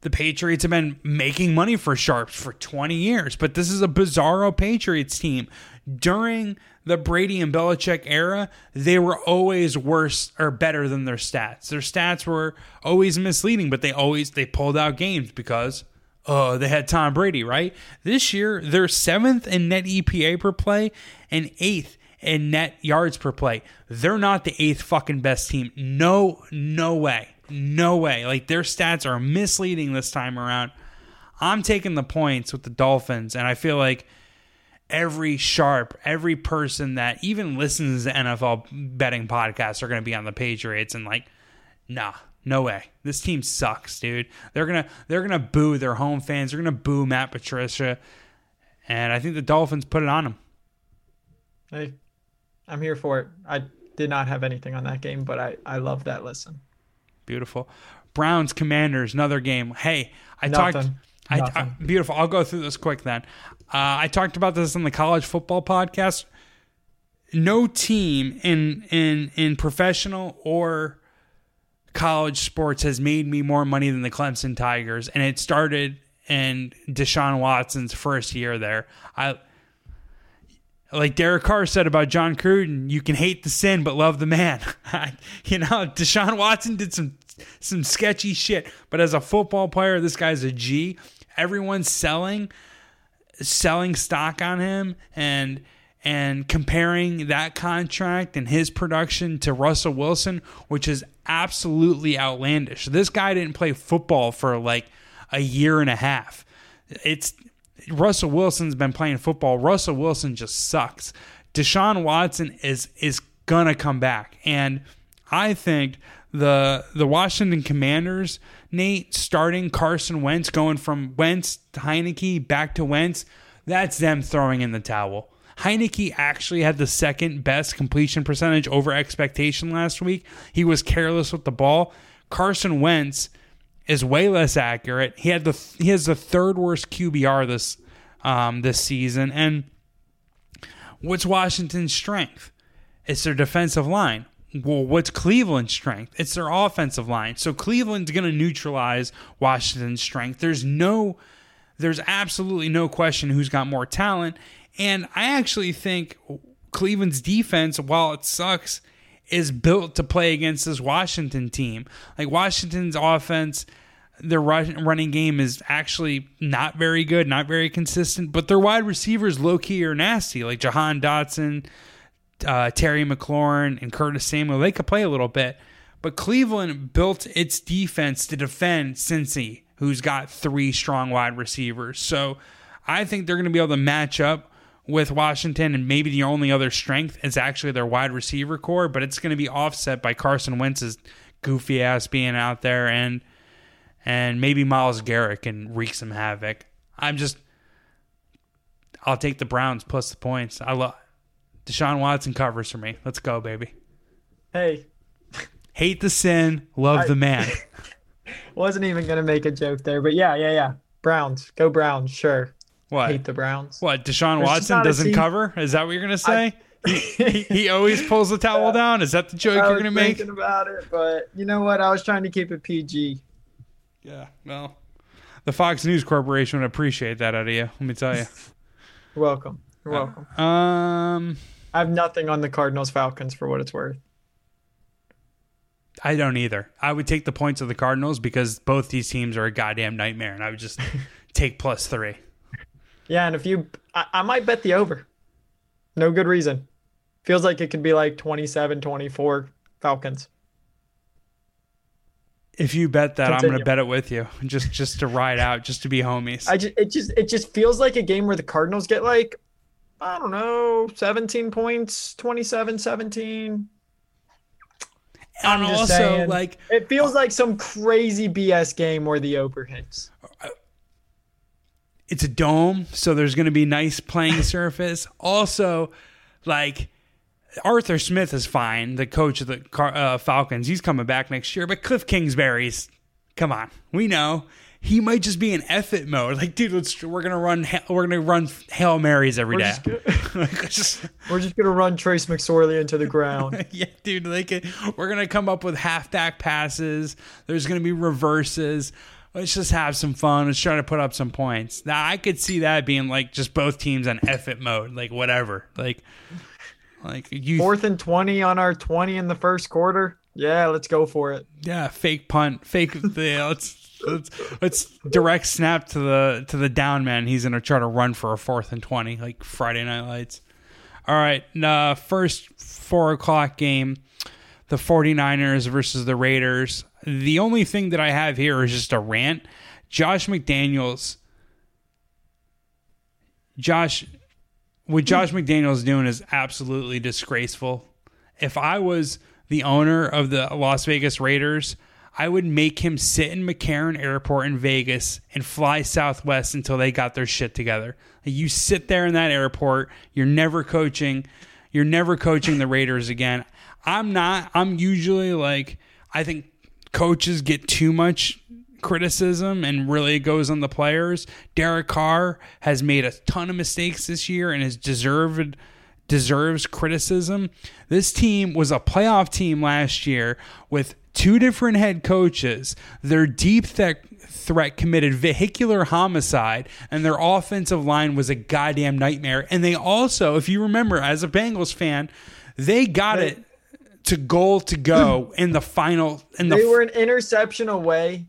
the Patriots have been making money for sharps for 20 years, but this is a bizarro Patriots team. During the Brady and Belichick era, they were always worse or better than their stats. Their stats were always misleading, but they always they pulled out games because oh, they had Tom Brady, right? This year, they're seventh in net EPA per play and eighth in net yards per play. They're not the eighth fucking best team. No, no way. No way. Like their stats are misleading this time around. I'm taking the points with the Dolphins, and I feel like every sharp, every person that even listens to NFL betting podcasts are going to be on the Patriots and like, nah, no way. This team sucks, dude. They're gonna they're gonna boo their home fans. They're gonna boo Matt Patricia, and I think the Dolphins put it on them. Hey, I'm here for it. I did not have anything on that game, but I I love that listen. Beautiful. Browns Commanders, another game. Hey, I talked. I, I, beautiful. I'll go through this quick then. Uh, I talked about this in the college football podcast. No team in in in professional or college sports has made me more money than the Clemson Tigers, and it started in Deshaun Watson's first year there. I like Derek Carr said about Jon Gruden, you can hate the sin but love the man. [laughs] you know, Deshaun Watson did some some sketchy shit, but as a football player, this guy's a G. Everyone's selling selling stock on him and and comparing that contract and his production to Russell Wilson, which is absolutely outlandish. This guy didn't play football for like a year and a half. It's Russell Wilson's been playing football. Russell Wilson just sucks. Deshaun Watson is is gonna come back, and I think the the Washington Commanders, Nate, starting Carson Wentz, going from Wentz to Heinicke back to Wentz, that's them throwing in the towel. Heinicke actually had the second best completion percentage over expectation last week. He was careless with the ball. Carson Wentz is way less accurate. He had the he has the third worst QBR this um, this season. And what's Washington's strength? It's their defensive line. Well, what's Cleveland's strength? It's their offensive line. So Cleveland's going to neutralize Washington's strength. There's no, there's absolutely no question who's got more talent. And I actually think Cleveland's defense, while it sucks, is built to play against this Washington team. Like Washington's offense, their running game is actually not very good, not very consistent, but their wide receivers low key are nasty, like Jahan Dotson, uh, Terry McLaurin, and Curtis Samuel. They could play a little bit, but Cleveland built its defense to defend Cincy, who's got three strong wide receivers. So I think they're going to be able to match up with Washington, and maybe the only other strength is actually their wide receiver core, but it's going to be offset by Carson Wentz's goofy ass being out there and and maybe Myles Garrett can wreak some havoc. I'm just I'll take the Browns plus the points. I love Deshaun Watson covers for me. Let's go, baby. Hey. Hate the sin, love I, the man. [laughs] wasn't even gonna make a joke there, but yeah, yeah, yeah. Browns. Go Browns, sure. What? Hate the Browns. What? Deshaun There's Watson doesn't cover? Is that what you're gonna say? I, he, he always pulls the towel [laughs] down. Is that the joke you're gonna make? Thinking about it, but you know what? I was trying to keep it PG. Yeah. Well, the Fox News Corporation would appreciate that out of you. Let me tell you. [laughs] Welcome. You're welcome. Uh, um, I have nothing on the Cardinals Falcons for what it's worth. I don't either. I would take the points of the Cardinals because both these teams are a goddamn nightmare, and I would just [laughs] take plus three. Yeah, and if you, I, I, might bet the over. No good reason. Feels like it could be like 27 24 Falcons. If you bet that, Continue. I'm going to bet it with you, just just to ride out, just to be homies. I just, it just it just feels like a game where the Cardinals get like I don't know, 17 points, 27 17. I'm and also saying, like it feels like some crazy BS game where the over hits. It's a dome, so there's going to be nice playing [laughs] surface. Also, like Arthur Smith is fine, the coach of the uh, Falcons. He's coming back next year, but Kliff Kingsbury's come on, we know he might just be in effort mode. Like, dude, let's we're gonna run we're gonna run hail marys every we're day. Just gonna, [laughs] just, [laughs] we're just gonna run Trace McSorley into the ground. [laughs] yeah, dude. Like, we're gonna come up with halfback passes. There's gonna be reverses. Let's just have some fun. Let's try to put up some points. Now, I could see that being like just both teams on effort mode, like whatever. Like, like you fourth and twenty on our twenty in the first quarter. Yeah, let's go for it. Yeah, fake punt, fake. yeah, let's let's direct snap to the to the down man. He's gonna try to run for a fourth and twenty, like Friday Night Lights. All right, uh, first four o'clock game, the 49ers versus the Raiders. The only thing that I have here is just a rant. Josh McDaniels. Josh, what Josh McDaniels doing is absolutely disgraceful. If I was the owner of the Las Vegas Raiders, I would make him sit in McCarran Airport in Vegas and fly Southwest until they got their shit together. You sit there in that airport, you're never coaching, you're never coaching the Raiders again. I'm not, I'm usually like, I think coaches get too much criticism and really it goes on the players. Derek Carr has made a ton of mistakes this year and has deserved deserves criticism. This team was a playoff team last year with two different head coaches, their deep th- threat committed vehicular homicide, and their offensive line was a goddamn nightmare. And they also, if you remember, as a Bengals fan, they got they, it to goal to go [clears throat] in the final. In they were an interception away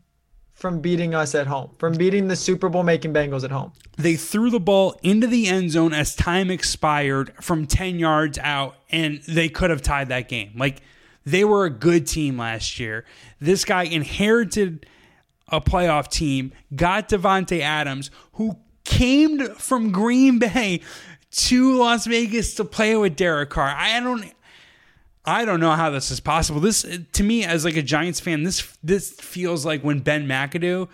from beating us at home, from beating the Super Bowl making Bengals at home. They threw the ball into the end zone as time expired from 10 yards out, and they could have tied that game. Like, they were a good team last year. This guy inherited a playoff team, got Davante Adams, who came from Green Bay to Las Vegas to play with Derek Carr. I don't I don't know how this is possible. This to me as like a Giants fan, this this feels like when Ben McAdoo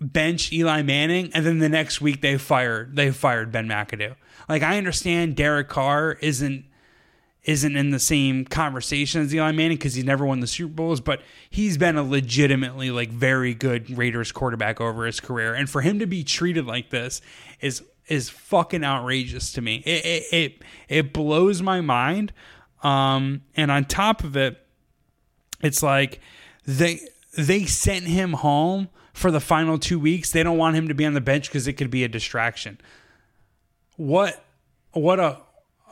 bench Eli Manning and then the next week they fired they fired Ben McAdoo. Like I understand Derek Carr isn't isn't in the same conversation as Eli Manning because he's never won the Super Bowls, but he's been a legitimately like very good Raiders quarterback over his career, and for him to be treated like this is is fucking outrageous to me. It it it, it blows my mind. Um, and on top of it, it's like they they sent him home for the final two weeks. They don't want him to be on the bench because it could be a distraction. What what a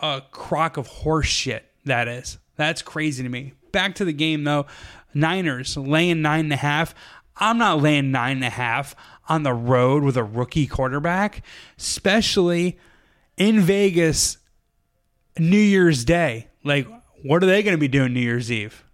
a crock of horse shit that is. That's crazy to me. Back to the game though. Niners laying nine and a half. I'm not laying nine and a half on the road with a rookie quarterback, especially in Vegas New Year's Day. Like, what are they going to be doing New Year's Eve?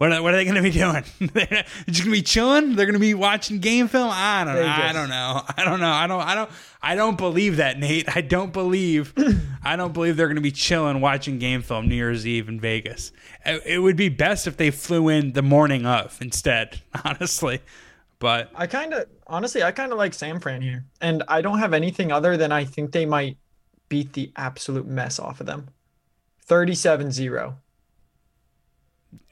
What are, what are they going to be doing? [laughs] They're just going to be chilling. They're going to be watching game film. I don't. know. I don't know. [laughs] I don't know. I don't. I don't. I don't believe that, Nate. I don't believe. [laughs] I don't believe they're going to be chilling watching game film New Year's Eve in Vegas. It, it would be best if they flew in the morning of instead. Honestly, but I kind of honestly, I kind of like San Fran here, and I don't have anything other than I think they might beat the absolute mess off of them. 37-0.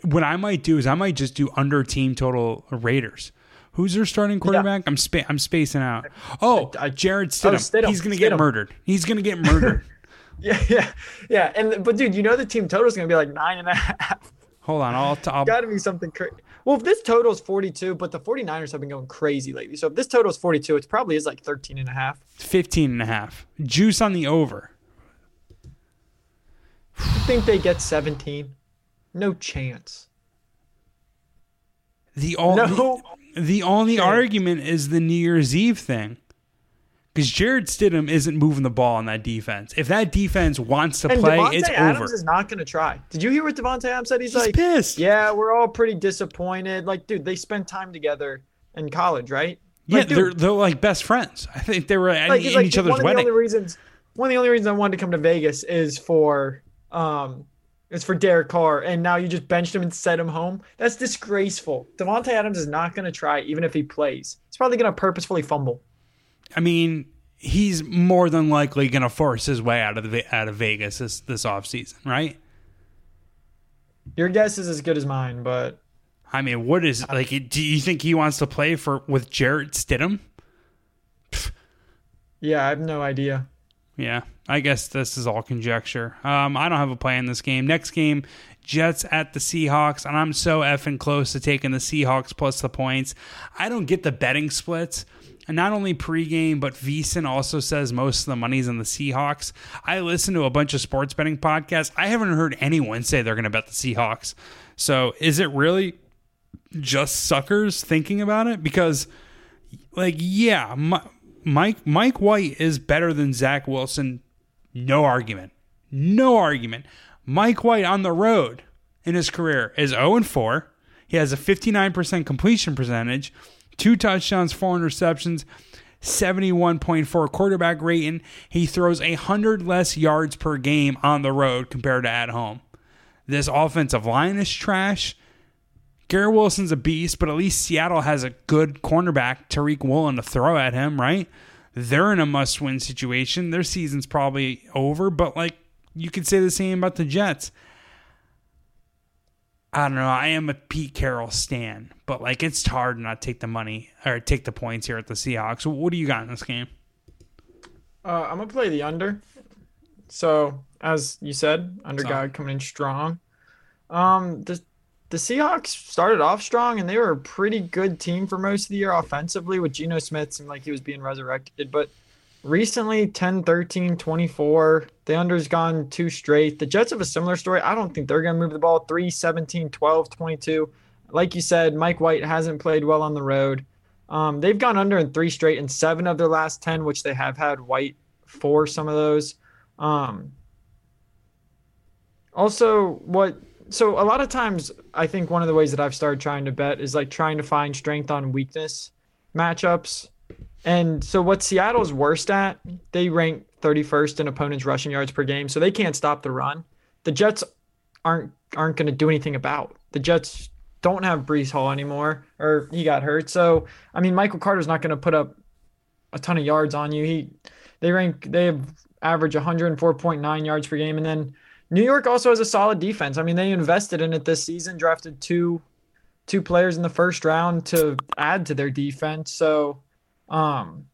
What I might do is I might just do under team total Raiders. Who's their starting quarterback? I'm spa- I'm spacing out. Oh, I- Jarrett oh, Stidham. Stidham, He's gonna get murdered. He's gonna get murdered. [laughs] [laughs] Yeah, yeah, yeah. And but dude, you know the team total is gonna be like nine and a half. Hold on, I'll, t- I'll Got to be something crazy. Well, if this total is 42, but the 49ers have been going crazy lately. So if this total is 42, it probably is like 13 and a half. 15 and a half. Juice on the over. You think they get 17? No chance. The only No. the only chance. argument is the New Year's Eve thing. Because Jarrett Stidham isn't moving the ball on that defense. If that defense wants to And play, Davante it's Adams over. is not going to try. Did you hear what Davante Adams said? He's, He's like, pissed. yeah, we're all pretty disappointed. Like, dude, they spent time together in college, right? yeah, dude, they're they're like best friends. I think they were at like, in like each other's one of the only reasons one of the only reasons I wanted to come to Vegas is for um is for Derek Carr, and now you just benched him and sent him home. That's disgraceful. Davante Adams is not going to try, even if he plays. He's probably going to purposefully fumble. I mean, he's more than likely going to force his way out of the out of Vegas this this offseason, right? Your guess is as good as mine, but I mean, what is like? Do you think he wants to play for with Jarrett Stidham? yeah, I have no idea. Yeah, I guess this is all conjecture. Um, I don't have a play in this game. Next game, Jets at the Seahawks, and I'm so effing close to taking the Seahawks plus the points. I don't get the betting splits. And not only pregame, but VSiN also says most of the money's in the Seahawks. I listen to a bunch of sports betting podcasts. I haven't heard anyone say they're going to bet the Seahawks. So is it really just suckers thinking about it? Because, like, yeah, Mi- Mike Mike White is better than Zach Wilson. No argument. No argument. Mike White on the road in his career is 0 and 4. He has a 59% completion percentage, two touchdowns, four interceptions, 71.4 quarterback rating. He throws 100 less yards per game on the road compared to at home. This offensive line is trash. Garrett Wilson's a beast, but at least Seattle has a good cornerback, Tariq Woolen, to throw at him, right? They're in a must win situation. Their season's probably over, but like you could say the same about the Jets. I don't know. I am a Pete Carroll stan, but like it's hard to not take the money or take the points here at the Seahawks. What do you got in this game? Uh, I'm gonna play the under. So as you said, Solid. underdog coming in strong. Um, the the Seahawks started off strong and they were a pretty good team for most of the year offensively. With Geno Smith seemed like he was being resurrected, but recently 10, 13, 24. The under's gone two straight. The Jets have a similar story. I don't think they're gonna move the ball 3, 17, 12, 22. Like you said, Mike White hasn't played well on the road. Um, they've gone under in three straight and seven of their last 10, which they have had White for some of those. Um, also, what so a lot of times I think one of the ways that I've started trying to bet is like trying to find strength on weakness matchups. And so what Seattle's worst at, they rank 31st in opponents rushing yards per game, so they can't stop the run. The Jets aren't aren't going to do anything about. The Jets don't have Breece Hall anymore, or he got hurt. So I mean, Michael Carter's not going to put up a ton of yards on you. He they rank they have average 104.9 yards per game, and then New York also has a solid defense. I mean, they invested in it this season, drafted two two players in the first round to add to their defense. So, um,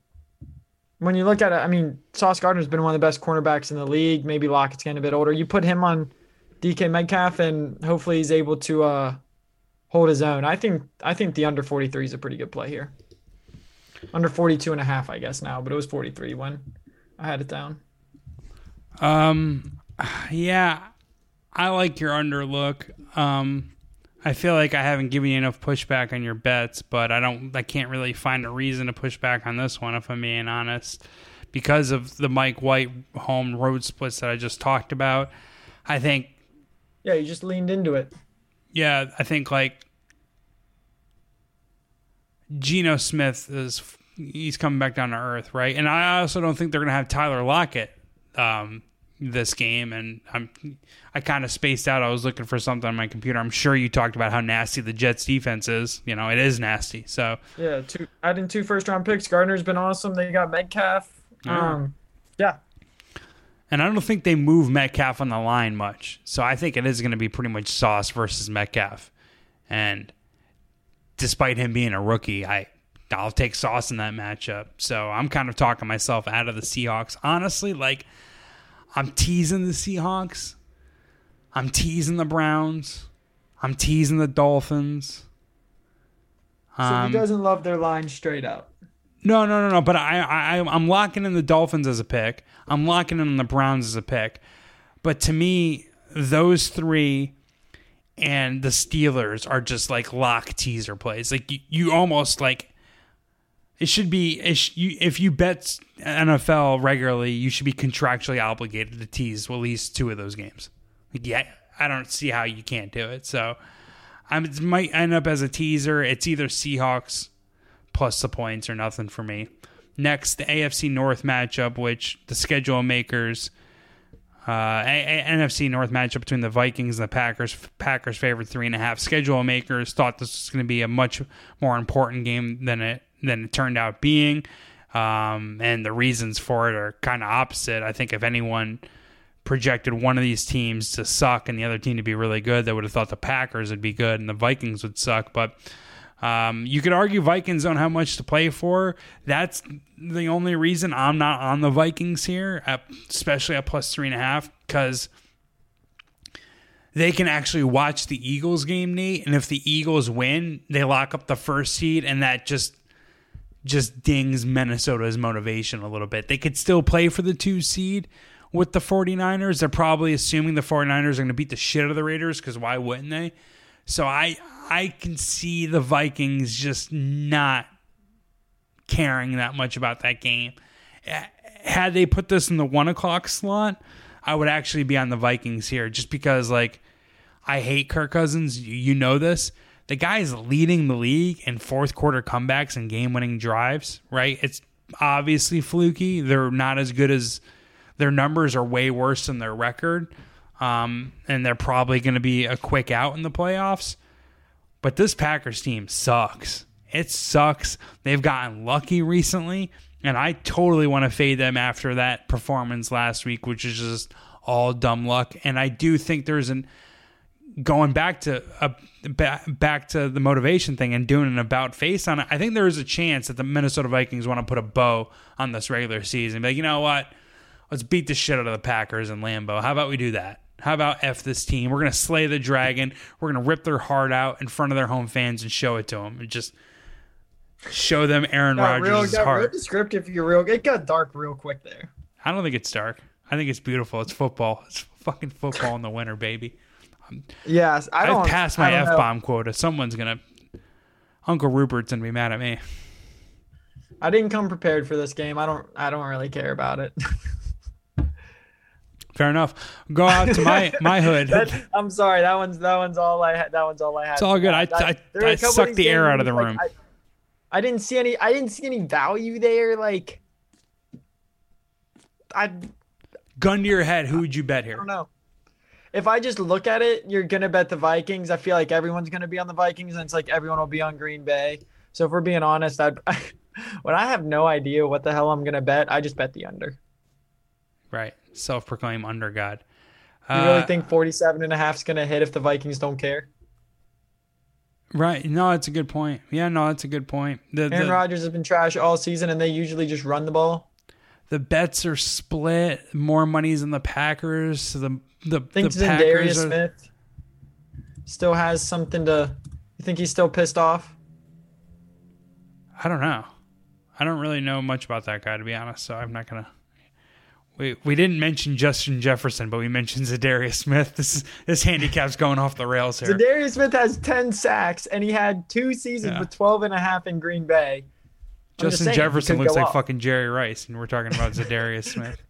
when you look at it, I mean, Sauce Gardner's been one of the best cornerbacks in the league. Maybe Lockett's getting a bit older. You put him on DK Metcalf, and hopefully he's able to uh, hold his own. I think I think the under 43 is a pretty good play here. Under 42 and a half, I guess now, but it was 43 when I had it down. Um, yeah, I like your underlook. Um, I feel like I haven't given you enough pushback on your bets, but I don't. I can't really find a reason to push back on this one if I'm being honest, because of the Mike White home road splits that I just talked about. I think. Yeah, you just leaned into it. Yeah, I think like Geno Smith is he's coming back down to earth, right? And I also don't think they're going to have Tyler Lockett um, this game. And I'm I kind of spaced out. I was looking for something on my computer. I'm sure you talked about how nasty the Jets defense is. You know, it is nasty. So yeah, two adding two first round picks. Gardner's been awesome. They got Metcalf. Um, yeah. And I don't think they move Metcalf on the line much. So I think it is going to be pretty much Sauce versus Metcalf. And despite him being a rookie, I I'll take Sauce in that matchup. So I'm kind of talking myself out of the Seahawks. Honestly, like I'm teasing the Seahawks. I'm teasing the Browns. I'm teasing the Dolphins. So Um, he doesn't love their line straight up. no, no, no, no. But I, I, I'm locking in the Dolphins as a pick. I'm locking in the Browns as a pick. But to me, those three and the Steelers are just like lock teaser plays. Like you, you almost like it should be if you bet NFL regularly, you should be contractually obligated to tease at least two of those games. Yeah, I don't see how you can't do it. So it might end up as a teaser. It's either Seahawks plus the points or nothing for me. Next, the AFC North matchup, which the schedule makers, uh, a- a- NFC North matchup between the Vikings and the Packers. Packers favored three and a half. Schedule makers thought this was going to be a much more important game than it than it turned out being, um, and the reasons for it are kind of opposite. I think if anyone projected one of these teams to suck and the other team to be really good, they would have thought the Packers would be good and the Vikings would suck. But um, you could argue Vikings don't have much to play for. That's the only reason I'm not on the Vikings here, at, especially at plus three and a half, because they can actually watch the Eagles game, Nate. And if the Eagles win, they lock up the first seed, and that just just dings Minnesota's motivation a little bit. They could still play for the two seed with the 49ers. They're probably assuming the 49ers are going to beat the shit out of the Raiders because why wouldn't they? So I I can see the Vikings just not caring that much about that game. Had they put this in the one o'clock slot, I would actually be on the Vikings here just because like I hate Kirk Cousins. You, you know this. The guy is leading the league in fourth quarter comebacks and game winning drives, right? It's obviously fluky. They're not as good as their numbers are way worse than their record. Um, and they're probably going to be a quick out in the playoffs. But this Packers team sucks. It sucks. They've gotten lucky recently, and I totally want to fade them after that performance last week, which is just all dumb luck. And I do think there's an going back to uh, back, back to the motivation thing and doing an about face on it. I think there is a chance that the Minnesota Vikings want to put a bow on this regular season. Be like, you know what? Let's beat the shit out of the Packers and Lambeau. How about we do that? How about F this team? We're going to slay the dragon. We're going to rip their heart out in front of their home fans and show it to them. And just show them Aaron Rodgers' got real heart. descriptive. You're real. It got dark real quick there. I don't think it's dark. I think it's beautiful. It's football. It's fucking football in the winter, baby. Yes, I don't. I've passed my f bomb quota. Someone's going to. Uncle Rupert's to be mad at me. I didn't come prepared for this game. I don't. I don't really care about it. [laughs] Fair enough. Go out to my [laughs] my hood. That- I'm sorry. That one's that one's all I had. That one's all I had. It's all good. I- I- there were a I couple sucked the air out of the like, room. I, I didn't see any. I didn't see any value there. Like, I Gun to your head, who would you bet here? I don't know. If I just look at it, you're gonna bet the Vikings. I feel like everyone's gonna be on the Vikings, and it's like everyone will be on Green Bay. So if we're being honest, I'd [laughs] when I have no idea what the hell I'm gonna bet, I just bet the under. Right. Self proclaimed under God. You really Uh, think 47 and a half is gonna hit if the Vikings don't care? Right. No, it's a good point. Yeah, no, that's a good point. The, Aaron Rodgers has been trash all season, and they usually just run the ball. the bets are split. More money's in the Packers. So the the, think the Darius Packers are, Smith still has something to. You think he's still pissed off? I don't know. I don't really know much about that guy to be honest, so I'm not gonna. We we didn't mention Justin Jefferson, but we mentioned Za'Darius Smith. This is this handicap's going off the rails here. Darius Smith has 10 sacks, and he had two seasons Yeah. with 12 and a half in Green Bay. I'm just Justin Jefferson looks like up. fucking Jerry Rice, and we're talking about Za'Darius Smith.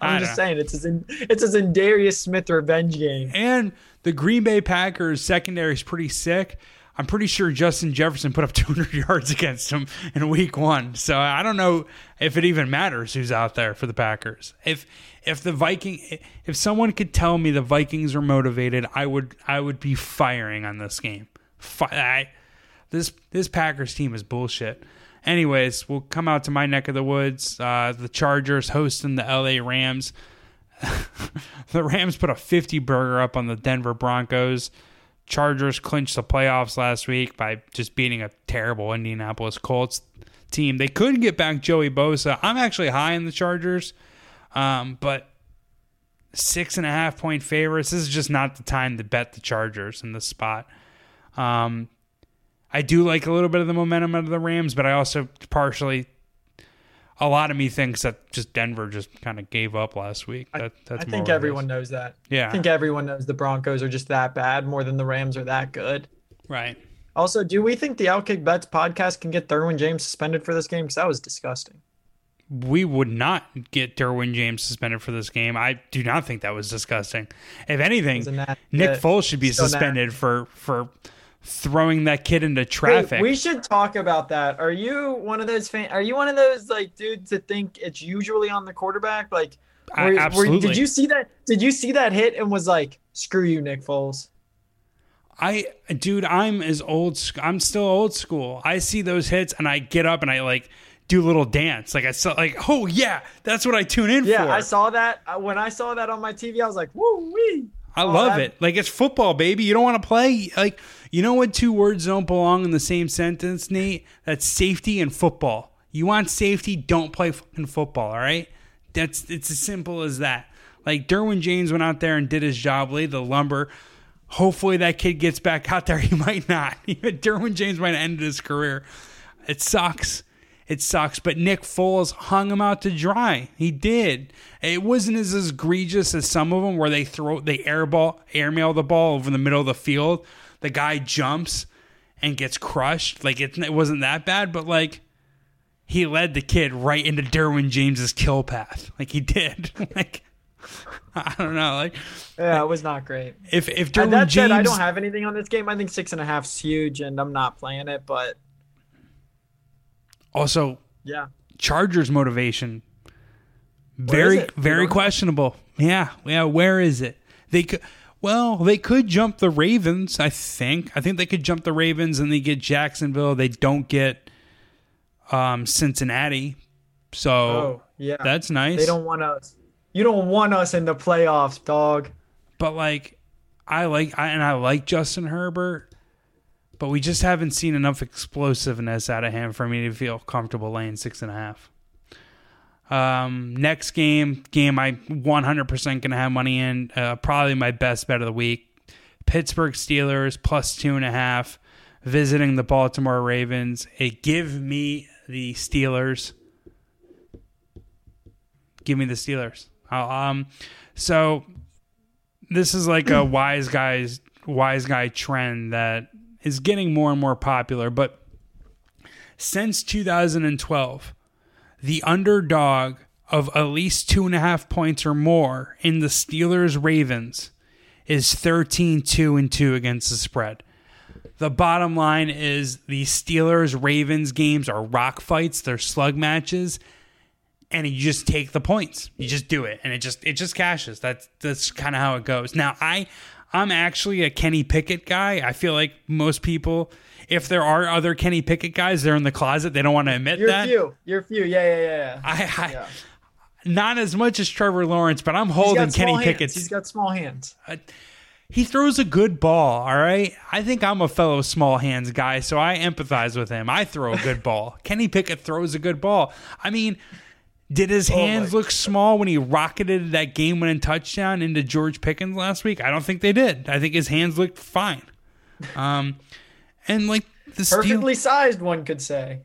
I'm just know. saying it's a Zin- it's a Darius Smith revenge game. And the Green Bay Packers secondary is pretty sick. I'm pretty sure Justin Jefferson put up [laughs] 200 yards against him in week one. So I don't know if it even matters who's out there for the Packers. If if the Viking if someone could tell me the Vikings are motivated, I would I would be firing on this game. Fi- I, this this Packers team is bullshit. Anyways, we'll come out to my neck of the woods. Uh, the Chargers hosting the LA Rams. [laughs] the Rams put a 50 burger up on the Denver Broncos. Chargers clinched the playoffs last week by just beating a terrible Indianapolis Colts team. They couldn't get back Joey Bosa. I'm actually high in the Chargers, um, but six and a half point favorites. This is just not the time to bet the Chargers in this spot. Um, I do like a little bit of the momentum out of the Rams, but I also partially, a lot of me thinks that just Denver just kind of gave up last week. That, that's I think everyone knows that. Yeah. I think everyone knows the Broncos are just that bad more than the Rams are that good. Right. Also, do we think the Outkick Bets podcast can get Derwin James suspended for this game? Because that was disgusting. we would not get Derwin James suspended for this game. I do not think that was disgusting. If anything, Nick Foles should be so suspended nasty. for for throwing that kid into Wait, traffic. we should talk about that. Are you one of those fan? Are you one of those like dudes that think it's usually on the quarterback? Like, I- were- were- absolutely. did you see that? Did you see that hit and was like, "Screw you, Nick Foles." I, dude, I'm as old. I'm still old school. I see those hits and I get up and I like do a little dance. Like I saw, like, oh yeah, that's what I tune in Yeah, for. Yeah, I saw that. When I saw that on my TV, I was like, "Woo wee!" I Oh, love that- it. Like it's football, baby. You don't want to play. Like you know what? Two words don't belong in the same sentence, Nate. That's safety and football. You want safety? Don't play fucking football. All right. That's it's as simple as that. Like Derwin James went out there and did his job, laid the lumber. Hopefully that kid gets back out there. [laughs] He might not. [laughs] Derwin James might end his career. It sucks. It sucks. But Nick Foles hung him out to dry. He did. It wasn't as egregious as some of them where they throw they airball airmail the ball over the middle of the field. The guy jumps and gets crushed. Like it, it wasn't that bad, but like he led the kid right into Derwin James's kill path. Like he did. [laughs] like I don't know. Like Yeah, it was not great. if if Derwin that James said, I don't have anything on this game. I think six and a half's huge, and I'm not playing it. But also yeah, Chargers motivation very is very questionable. Yeah, yeah. Where is it? They could. Well, they could jump the Ravens. I think. I think they could jump the Ravens and they get Jacksonville. They don't get um, Cincinnati. So oh yeah, that's nice. They don't want us. You don't want us in the playoffs, dog. but like, I like I, and I like Justin Herbert. But we just haven't seen enough explosiveness out of him for me to feel comfortable laying six and a half. Um, next game, game I 100% gonna have money in. Uh, probably my best bet of the week. Pittsburgh Steelers plus two and a half, visiting the Baltimore Ravens. It give me the Steelers. Give me the Steelers. I'll, um, so this is like a [clears throat] wise guys wise guy trend that is getting more and more popular. But since 2012, the underdog of at least two and a half points or more in the Steelers Ravens is 13 2 and 2 against the spread. The bottom line is the Steelers Ravens games are rock fights, they're slug matches, and you just take the points. You just do it, and it just it just cashes. That's that's kind of how it goes. Now I I'm actually a Kenny Pickett guy. I feel like most people, if there are other Kenny Pickett guys, they're in the closet. They don't want to admit that. You're that. few. You're few. Yeah, yeah, yeah. yeah. I, I Yeah. not as much as Trevor Lawrence, but I'm holding Kenny Pickett. He's got small hands. he throws a good ball, all right? I think I'm a fellow small hands guy, so I empathize with him. I throw a good ball. [laughs] Kenny Pickett throws a good ball. I mean, did his hands look small when he rocketed that game winning touchdown into George Pickens last week? I don't think they did. I think his hands looked fine. Um, and like the Steel- Perfectly sized, one could say.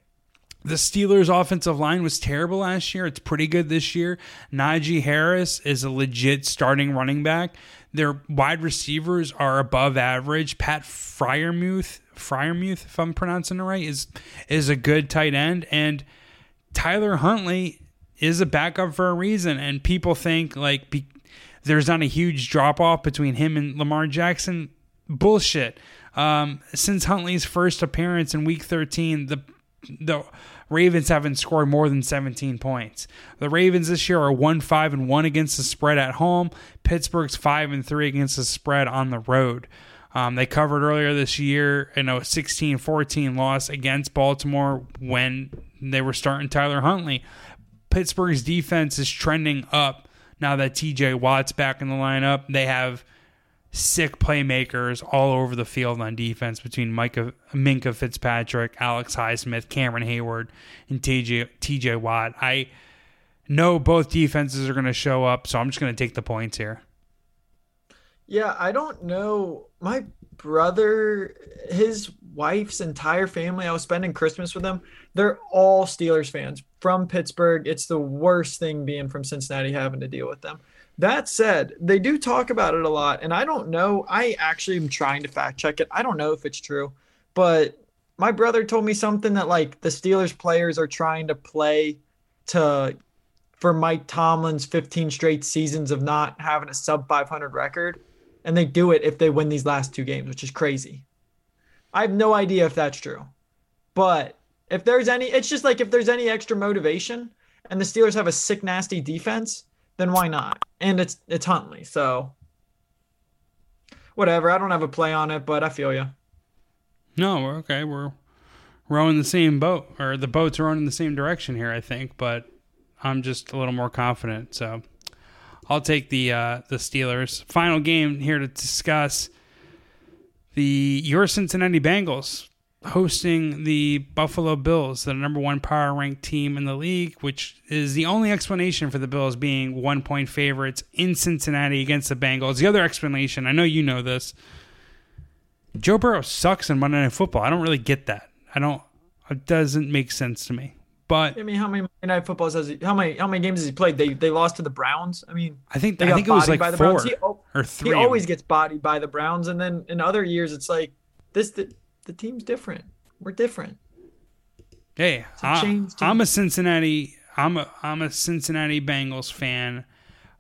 the Steelers' offensive line was terrible last year. It's pretty good this year. Najee Harris is a legit starting running back. Their wide receivers are above average. Pat Freiermuth, Freiermuth, if I'm pronouncing it right, is is a good tight end, and Tyler Huntley is a backup for a reason. And people think like be, there's not a huge drop off between him and Lamar Jackson. Bullshit. Um, since Huntley's first appearance in Week 13, the the Ravens haven't scored more than 17 points. The Ravens this year are 1 5 and 1 against the spread at home. Pittsburgh's 5 and 3 against the spread on the road. Um, they covered earlier this year in a 16 14 loss against Baltimore when they were starting Tyler Huntley. Pittsburgh's defense is trending up now that TJ Watt's back in the lineup. They have sick playmakers all over the field on defense between Micah, Minkah Fitzpatrick, Alex Highsmith, Cameron Heyward, and TJ, TJ Watt. I know both defenses are going to show up, so I'm just going to take the points here. Yeah, I don't know. My brother, his wife's entire family, I was spending Christmas with them. They're all Steelers fans from Pittsburgh. It's the worst thing being from Cincinnati having to deal with them. That said, they do talk about it a lot, and I don't know. I actually am trying to fact check it. I don't know if it's true, but my brother told me something that like the Steelers players are trying to play to for Mike Tomlin's 15 straight seasons of not having a sub 500 record, and they do it if they win these last two games, which is crazy. I have no idea if that's true, but if there's any, it's just like if there's any extra motivation, and the Steelers have a sick, nasty defense, then why not? And it's it's Huntley, so whatever. I don't have a play on it, but I feel you. No, okay. We're rowing the same boat, or the boat's are rowing in the same direction here, I think. But I'm just a little more confident, so I'll take the uh, the Steelers. Final game here to discuss the your Cincinnati Bengals hosting the Buffalo Bills, the number one power ranked team in the league, which is the only explanation for the Bills being one point favorites in Cincinnati against the Bengals. The other explanation, I know you know this. Joe Burrow sucks in Monday Night Football. I don't really get that. I don't. It doesn't make sense to me. But I mean, how many Monday night footballs has he? How many how many games has he played? They they lost to the Browns. I mean, I think I think it was like four. He, or he always gets bodied by the Browns, and then in other years, it's like this. The, the team's different. We're different. Hey, I, I'm a Cincinnati. I'm a I'm a Cincinnati Bengals fan.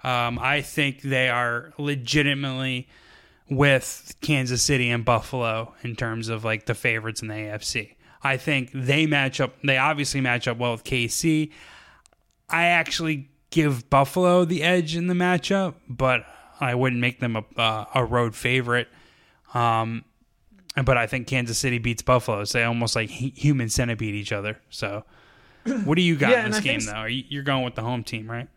Um, I think they are legitimately with Kansas City and Buffalo in terms of like the favorites in the AFC. I think they match up. They obviously match up well with KC. I actually give Buffalo the edge in the matchup, but I wouldn't make them a uh, a road favorite. Um, but I think Kansas City beats Buffalo. So they almost like human centipede each other. So, what do you got Yeah, in this game though? You, you're going with the home team, right?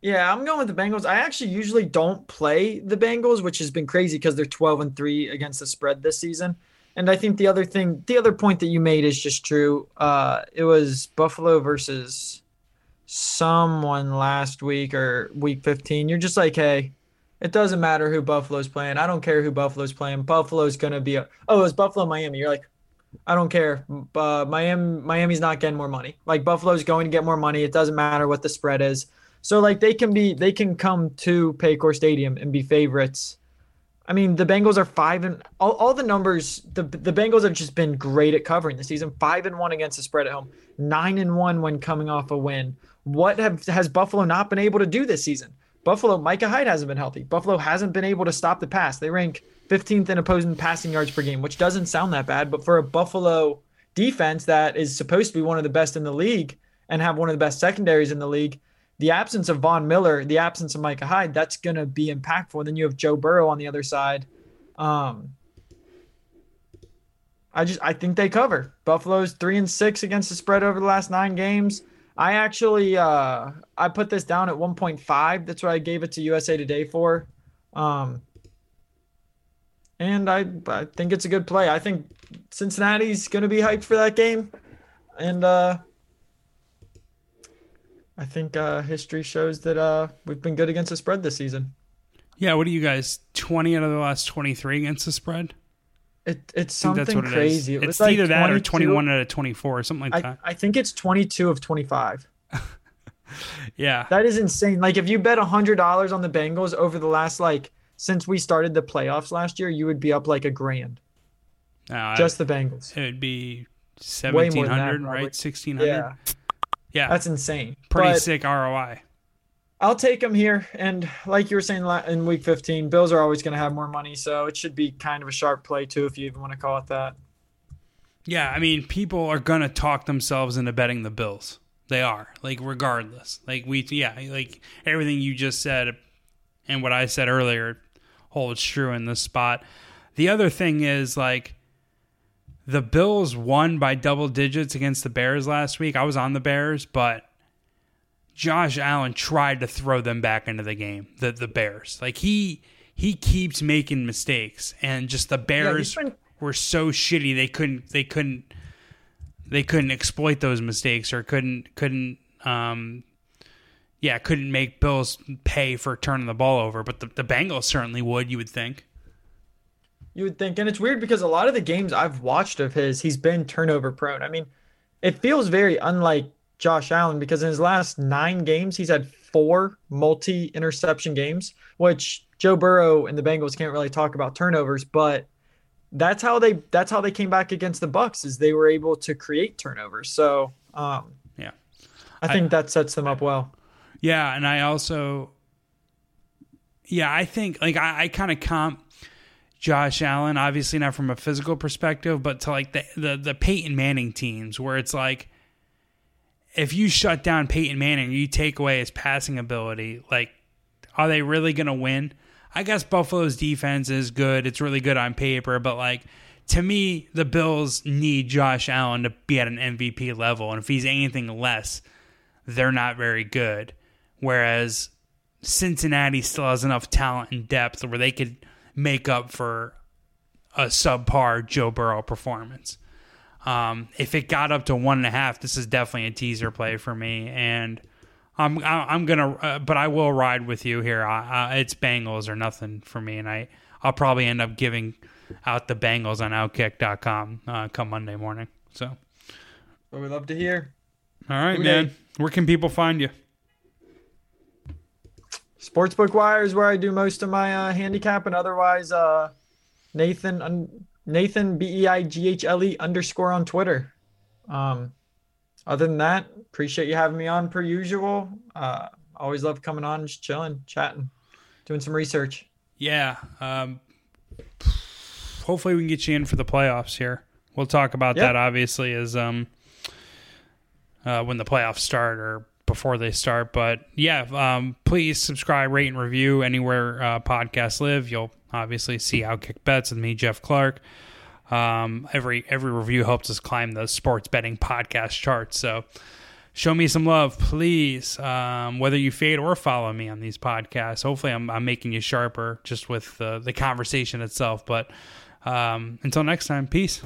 Yeah, I'm going with the Bengals. I actually usually don't play the Bengals, which has been crazy because they're 12 and 3 against the spread this season. And I think the other thing, the other point that you made is just true. Uh, it was Buffalo versus someone last week or week 15. You're just like, hey, it doesn't matter who Buffalo's playing. I don't care who Buffalo's playing. Buffalo's to be a, oh, it was Buffalo Miami. You're like, I don't care. Uh, Miami, Miami's not getting more money. Like Buffalo's going to get more money. It doesn't matter what the spread is. So like they can be, they can come to Paycor Stadium and be favorites. I mean, the Bengals are five and all, all the numbers. The the Bengals have just been great at covering the season. Five and one against the spread at home. Nine and one when coming off a win. What have has Buffalo not been able to do this season? Buffalo, Micah Hyde hasn't been healthy. Buffalo hasn't been able to stop the pass. They rank 15th in opposing passing yards per game, which doesn't sound that bad, but for a Buffalo defense that is supposed to be one of the best in the league and have one of the best secondaries in the league, the absence of Von Miller, the absence of Micah Hyde, that's going to be impactful. And then you have Joe Burrow on the other side. Um, I just I think they cover. Buffalo's three and six against the spread over the last nine games. I actually uh, I put this down at 1.5. That's what I gave it to USA Today for. Um, and I I think it's a good play. I think Cincinnati's going to be hyped for that game, and uh, I think uh, history shows that uh, we've been good against the spread this season. Yeah, what are you guys? Twenty out of the last twenty-three against the spread. It, it's something that's what crazy. It it's like either that or twenty-one out of twenty-four, or something like I, that. I think it's 22 of 25. [laughs] yeah, That is insane. Like if you bet $100 on the Bengals over the last like since we started the playoffs last year, you would be up like a grand. No, I- Just the Bengals. it would be Way more that, right? Sixteen hundred. Yeah, yeah, that's insane. pretty But sick ROI. I'll take them here. And like you were saying in week 15, Bills are always going to have more money. So it should be kind of a sharp play, too, if you even want to call it that. Yeah, I mean, people are gonna talk themselves into betting the Bills. They are like, regardless. Like we, yeah, like everything you just said and what I said earlier holds true in this spot. The other thing is like the Bills won by double digits against the Bears last week. I was on the Bears, but Josh Allen tried to throw them back into the game. The the Bears, like he he keeps making mistakes, and just the Bears been- were so shitty they couldn't they couldn't they couldn't exploit those mistakes or couldn't couldn't um yeah couldn't make Bills pay for turning the ball over. But the, the Bengals certainly would. You would think. You would think. And it's weird because a lot of the games I've watched of his, he's been turnover prone. I mean, it feels very unlike Josh Allen because in his last nine games, he's had four multi interception games, which Joe Burrow and the Bengals can't really talk about turnovers, but that's how they that's how they came back against the Bucs is they were able to create turnovers. So um Yeah. I think that sets them up well. Yeah, and I also, yeah, I think like I, I kind of comp Josh Allen, obviously not from a physical perspective, but to like the, the the Peyton Manning teams, where it's like if you shut down Peyton Manning, you take away his passing ability, like are they really going to win? I guess Buffalo's defense is good; it's really good on paper, but like. To me, the Bills need Josh Allen to be at an MVP level, and if he's anything less, they're not very good. Whereas Cincinnati still has enough talent and depth where they could make up for a subpar Joe Burrow performance. Um, if it got up to one and a half, this is definitely a teaser play for me, and I'm I'm gonna, uh, but I will ride with you here. I, it's Bengals or nothing for me, and I I'll probably end up giving out the Bengals on Outkick.com uh, come Monday morning. So, What we love to hear. all right, Okay. man. Where can people find you? Sportsbook Wire is where I do most of my uh, handicap, and otherwise, uh, Nathan un- Nathan B E I G H L E underscore on Twitter. Um, other than that, appreciate you having me on per usual. Uh, always love coming on, just chilling, chatting, doing some research. Yeah. Um, hopefully, we can get you in for the playoffs here. We'll talk about Yep. that obviously as um, uh, when the playoffs start or before they start. But yeah, um, please subscribe, rate, and review anywhere uh, podcasts live. You'll obviously see OutKick Bets with me, Geoff Clark. Um, every every review helps us climb the sports betting podcast charts. So show me some love, please. Um, whether you fade or follow me on these podcasts, hopefully I'm, I'm making you sharper just with the, the conversation itself. But um, until next time, peace.